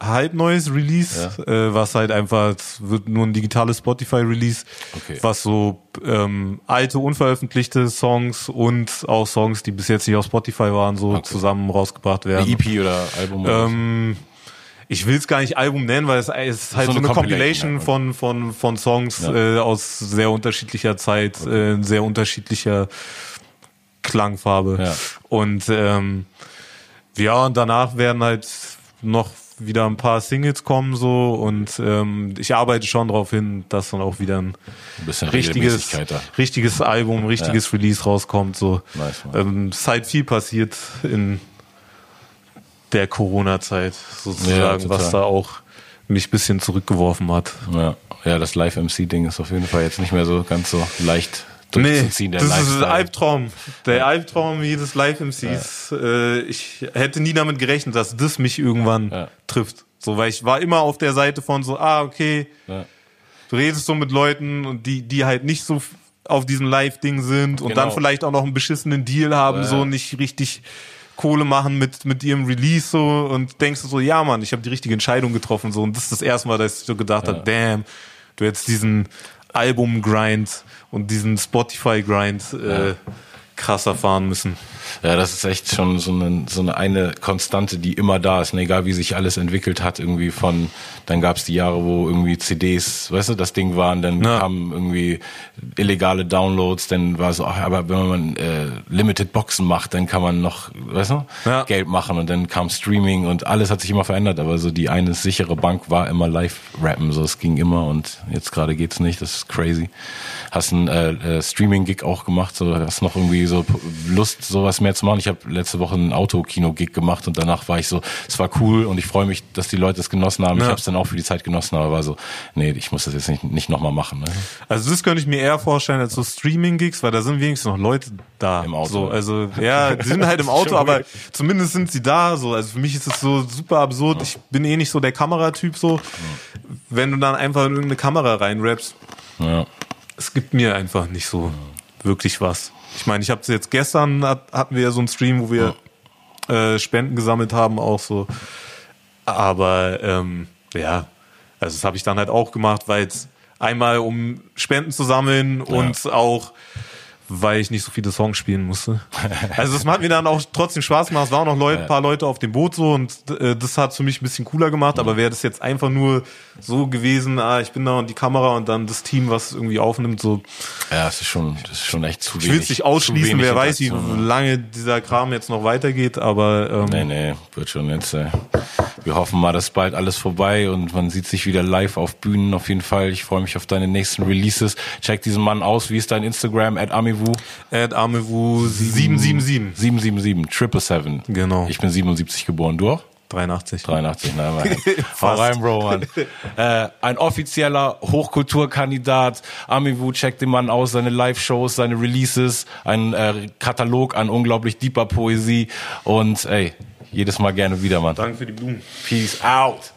halb neues Release, ja. äh, was halt einfach wird nur ein digitales Spotify-Release, okay. was so ähm, alte unveröffentlichte Songs und auch Songs, die bis jetzt nicht auf Spotify waren, so okay. zusammen rausgebracht werden. Eine EP oder Album? Oder ähm, ich will es gar nicht Album nennen, weil es, es ist halt so, so eine, eine Compilation, von, von, von Songs ja. äh, aus sehr unterschiedlicher Zeit, okay. äh, sehr unterschiedlicher Klangfarbe. Ja. Und ähm, ja, und danach werden halt noch wieder ein paar Singles kommen so und ähm, ich arbeite schon darauf hin, dass dann auch wieder ein, ein richtiges, richtiges Album, richtiges ja. Release rauskommt. So. Nice, ähm, es ist halt viel passiert in der Corona-Zeit sozusagen, ja, was da auch mich bisschen zurückgeworfen hat. Ja, ja das Live-MC-Ding ist auf jeden Fall jetzt nicht mehr so ganz so leicht durchzuziehen. Nee, das Lifestyle. ist ein Albtraum. Der ja. Albtraum jedes Live-MCs. Ja. Äh, ich hätte nie damit gerechnet, dass das mich irgendwann ja. trifft. So, weil ich war immer auf der Seite von so, ah, okay. du redest so mit Leuten und die, die halt nicht so auf diesem Live-Ding sind und Genau. dann vielleicht auch noch einen beschissenen Deal haben, Ja. so nicht richtig Kohle machen mit, mit ihrem Release so und denkst du so, ja Mann, ich habe die richtige Entscheidung getroffen so und das ist das erste Mal, dass ich so gedacht habe, damn, du hättest diesen Album-Grind und diesen Spotify-Grind äh, krasser fahren müssen. Ja, das ist echt schon so eine, so eine, eine Konstante, die immer da ist. Und egal wie sich alles entwickelt hat, irgendwie von, dann gab es die Jahre, wo irgendwie CDs, weißt du, das Ding waren, dann Ja. kamen irgendwie illegale Downloads, dann war so, ach, aber wenn man äh, Limited Boxen macht, dann kann man noch, weißt du, Ja. Geld machen und dann kam Streaming und alles hat sich immer verändert, aber so die eine sichere Bank war immer Live-Rappen, so es ging immer und jetzt gerade geht's nicht, das ist crazy. Hast einen äh, äh, Streaming-Gig auch gemacht, so hast noch irgendwie so Lust, sowas mehr zu machen. Ich habe letzte Woche einen Autokino-Gig gemacht und danach war ich so, es war cool und ich freue mich, dass die Leute es genossen haben. Ich Ja. habe es dann auch für die Zeit genossen, aber war so, nee, ich muss das jetzt nicht, nicht nochmal machen. Ne? Also das könnte ich mir eher vorstellen als so Streaming-Gigs, weil da sind wenigstens noch Leute da. Im Auto. So, also ja, die sind halt im Auto, aber zumindest sind sie da. So, also für mich ist es so super absurd. Ich bin eh nicht so der Kameratyp so. Wenn du dann einfach in irgendeine Kamera reinrappst, Ja. es gibt mir einfach nicht so wirklich was. Ich meine, ich habe jetzt gestern hat, hatten wir ja so einen Stream, wo wir äh, Spenden gesammelt haben, auch so. Aber ähm, ja, also das habe ich dann halt auch gemacht, weil es einmal um Spenden zu sammeln und auch weil ich nicht so viele Songs spielen musste. Also es hat mir dann auch trotzdem Spaß gemacht. Es waren auch noch Leute, ein paar Leute auf dem Boot so und äh, das hat für mich ein bisschen cooler gemacht. Aber wäre das jetzt einfach nur so gewesen, ah, ich bin da und die Kamera und dann das Team, was irgendwie aufnimmt, so Ja, es ist schon, das ist schon echt zu ich wenig. will es nicht ausschließen, wer weiß, wie lange dieser Kram jetzt noch weitergeht, aber ähm, Nee, nee, wird schon jetzt. Äh, wir hoffen mal, dass bald alles vorbei und man sieht sich wieder live auf Bühnen auf jeden Fall. Ich freue mich auf deine nächsten Releases. Check diesen Mann aus. Wie ist dein Instagram? At Amivu Ed Amewu 777. 777, Triple Seven. Genau. Ich bin 77 geboren. Du auch? 83. 83, nein, nein. Hau rein, Bro, Mann. äh, ein offizieller Hochkulturkandidat. Amivu, check den Mann aus, seine Live-Shows, seine Releases, ein äh, Katalog an unglaublich deeper Poesie und ey, jedes Mal gerne wieder, Mann. Danke für die Blumen. Peace out.